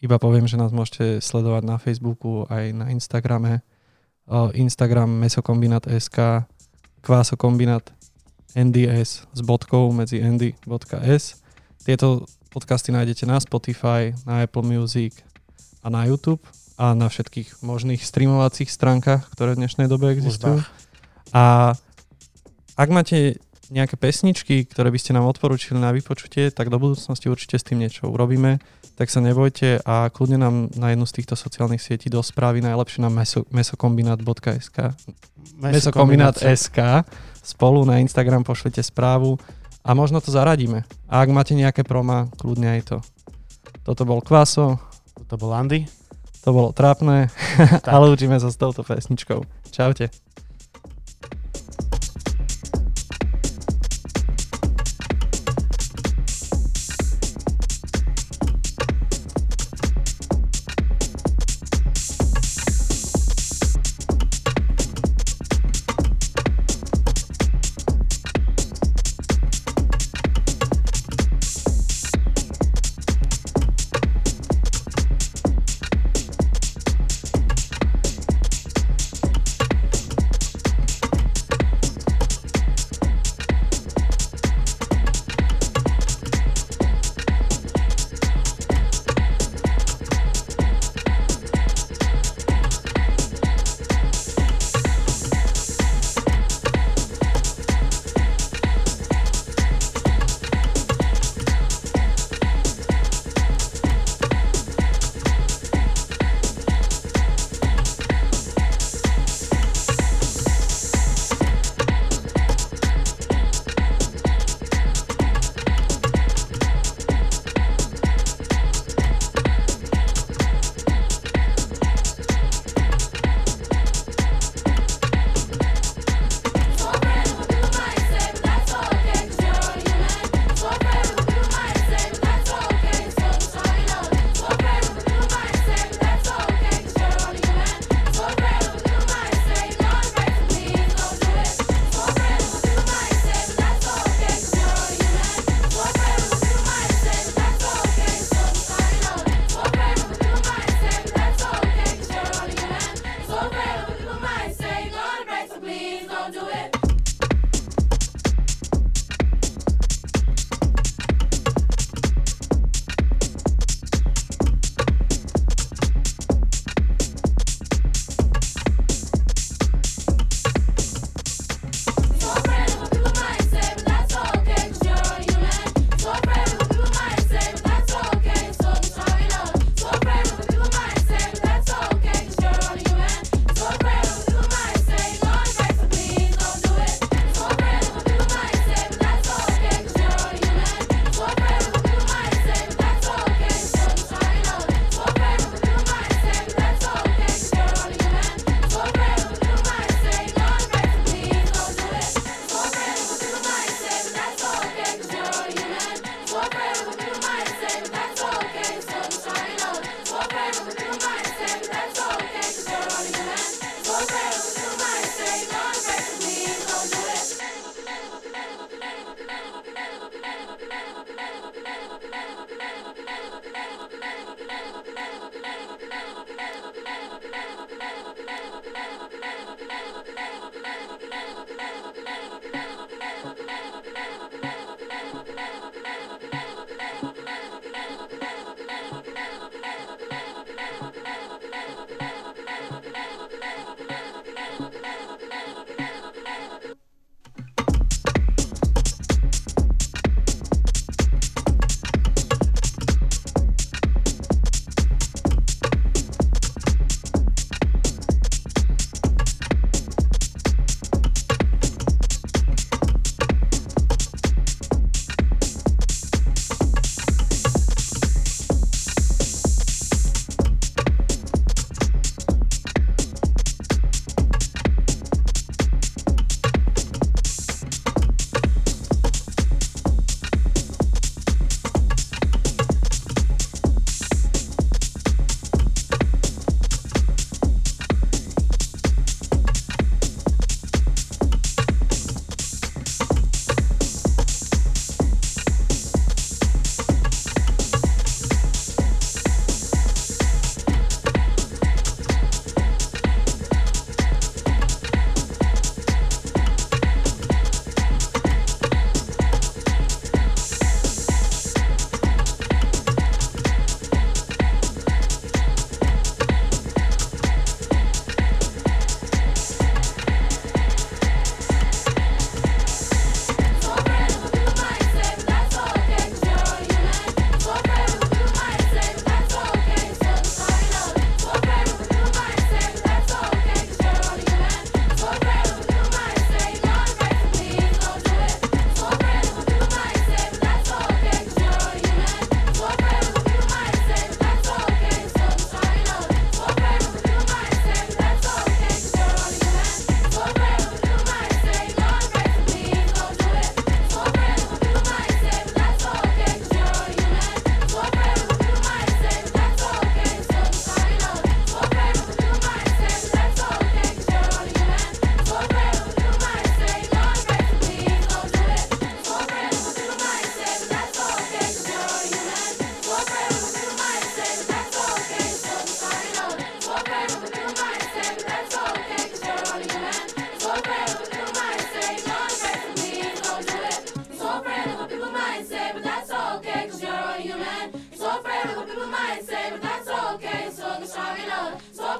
Speaker 1: Iba poviem, že nás môžete sledovať na Facebooku aj na Instagrame. Instagram mesokombinat.sk kvásokombinat NDS s bodkou medzi ndy.s. Tieto podcasty nájdete na Spotify, na Apple Music a na YouTube a na všetkých možných streamovacích stránkach, ktoré v dnešnej dobe existujú. A ak máte nejaké pesničky, ktoré by ste nám odporúčili na vypočutie, tak do budúcnosti určite s tým niečo urobíme. Tak sa nebojte a kľudne nám na jednu z týchto sociálnych sietí do správy najlepšie na meso, mesokombinat.sk mesokombinat.sk spolu na Instagram pošlite správu a možno to zaradíme. A ak máte nejaké proma, kľudne aj to. Toto bol Kvaso,
Speaker 2: To bol Andy.
Speaker 1: to bolo trápne, ale učíme sa s touto pesničkou. Čaute.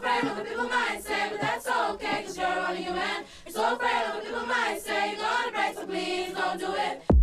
Speaker 5: afraid of what people might say, but that's okay, cause you're only human. You're so afraid of what people might say, you're gonna break, so please don't do it.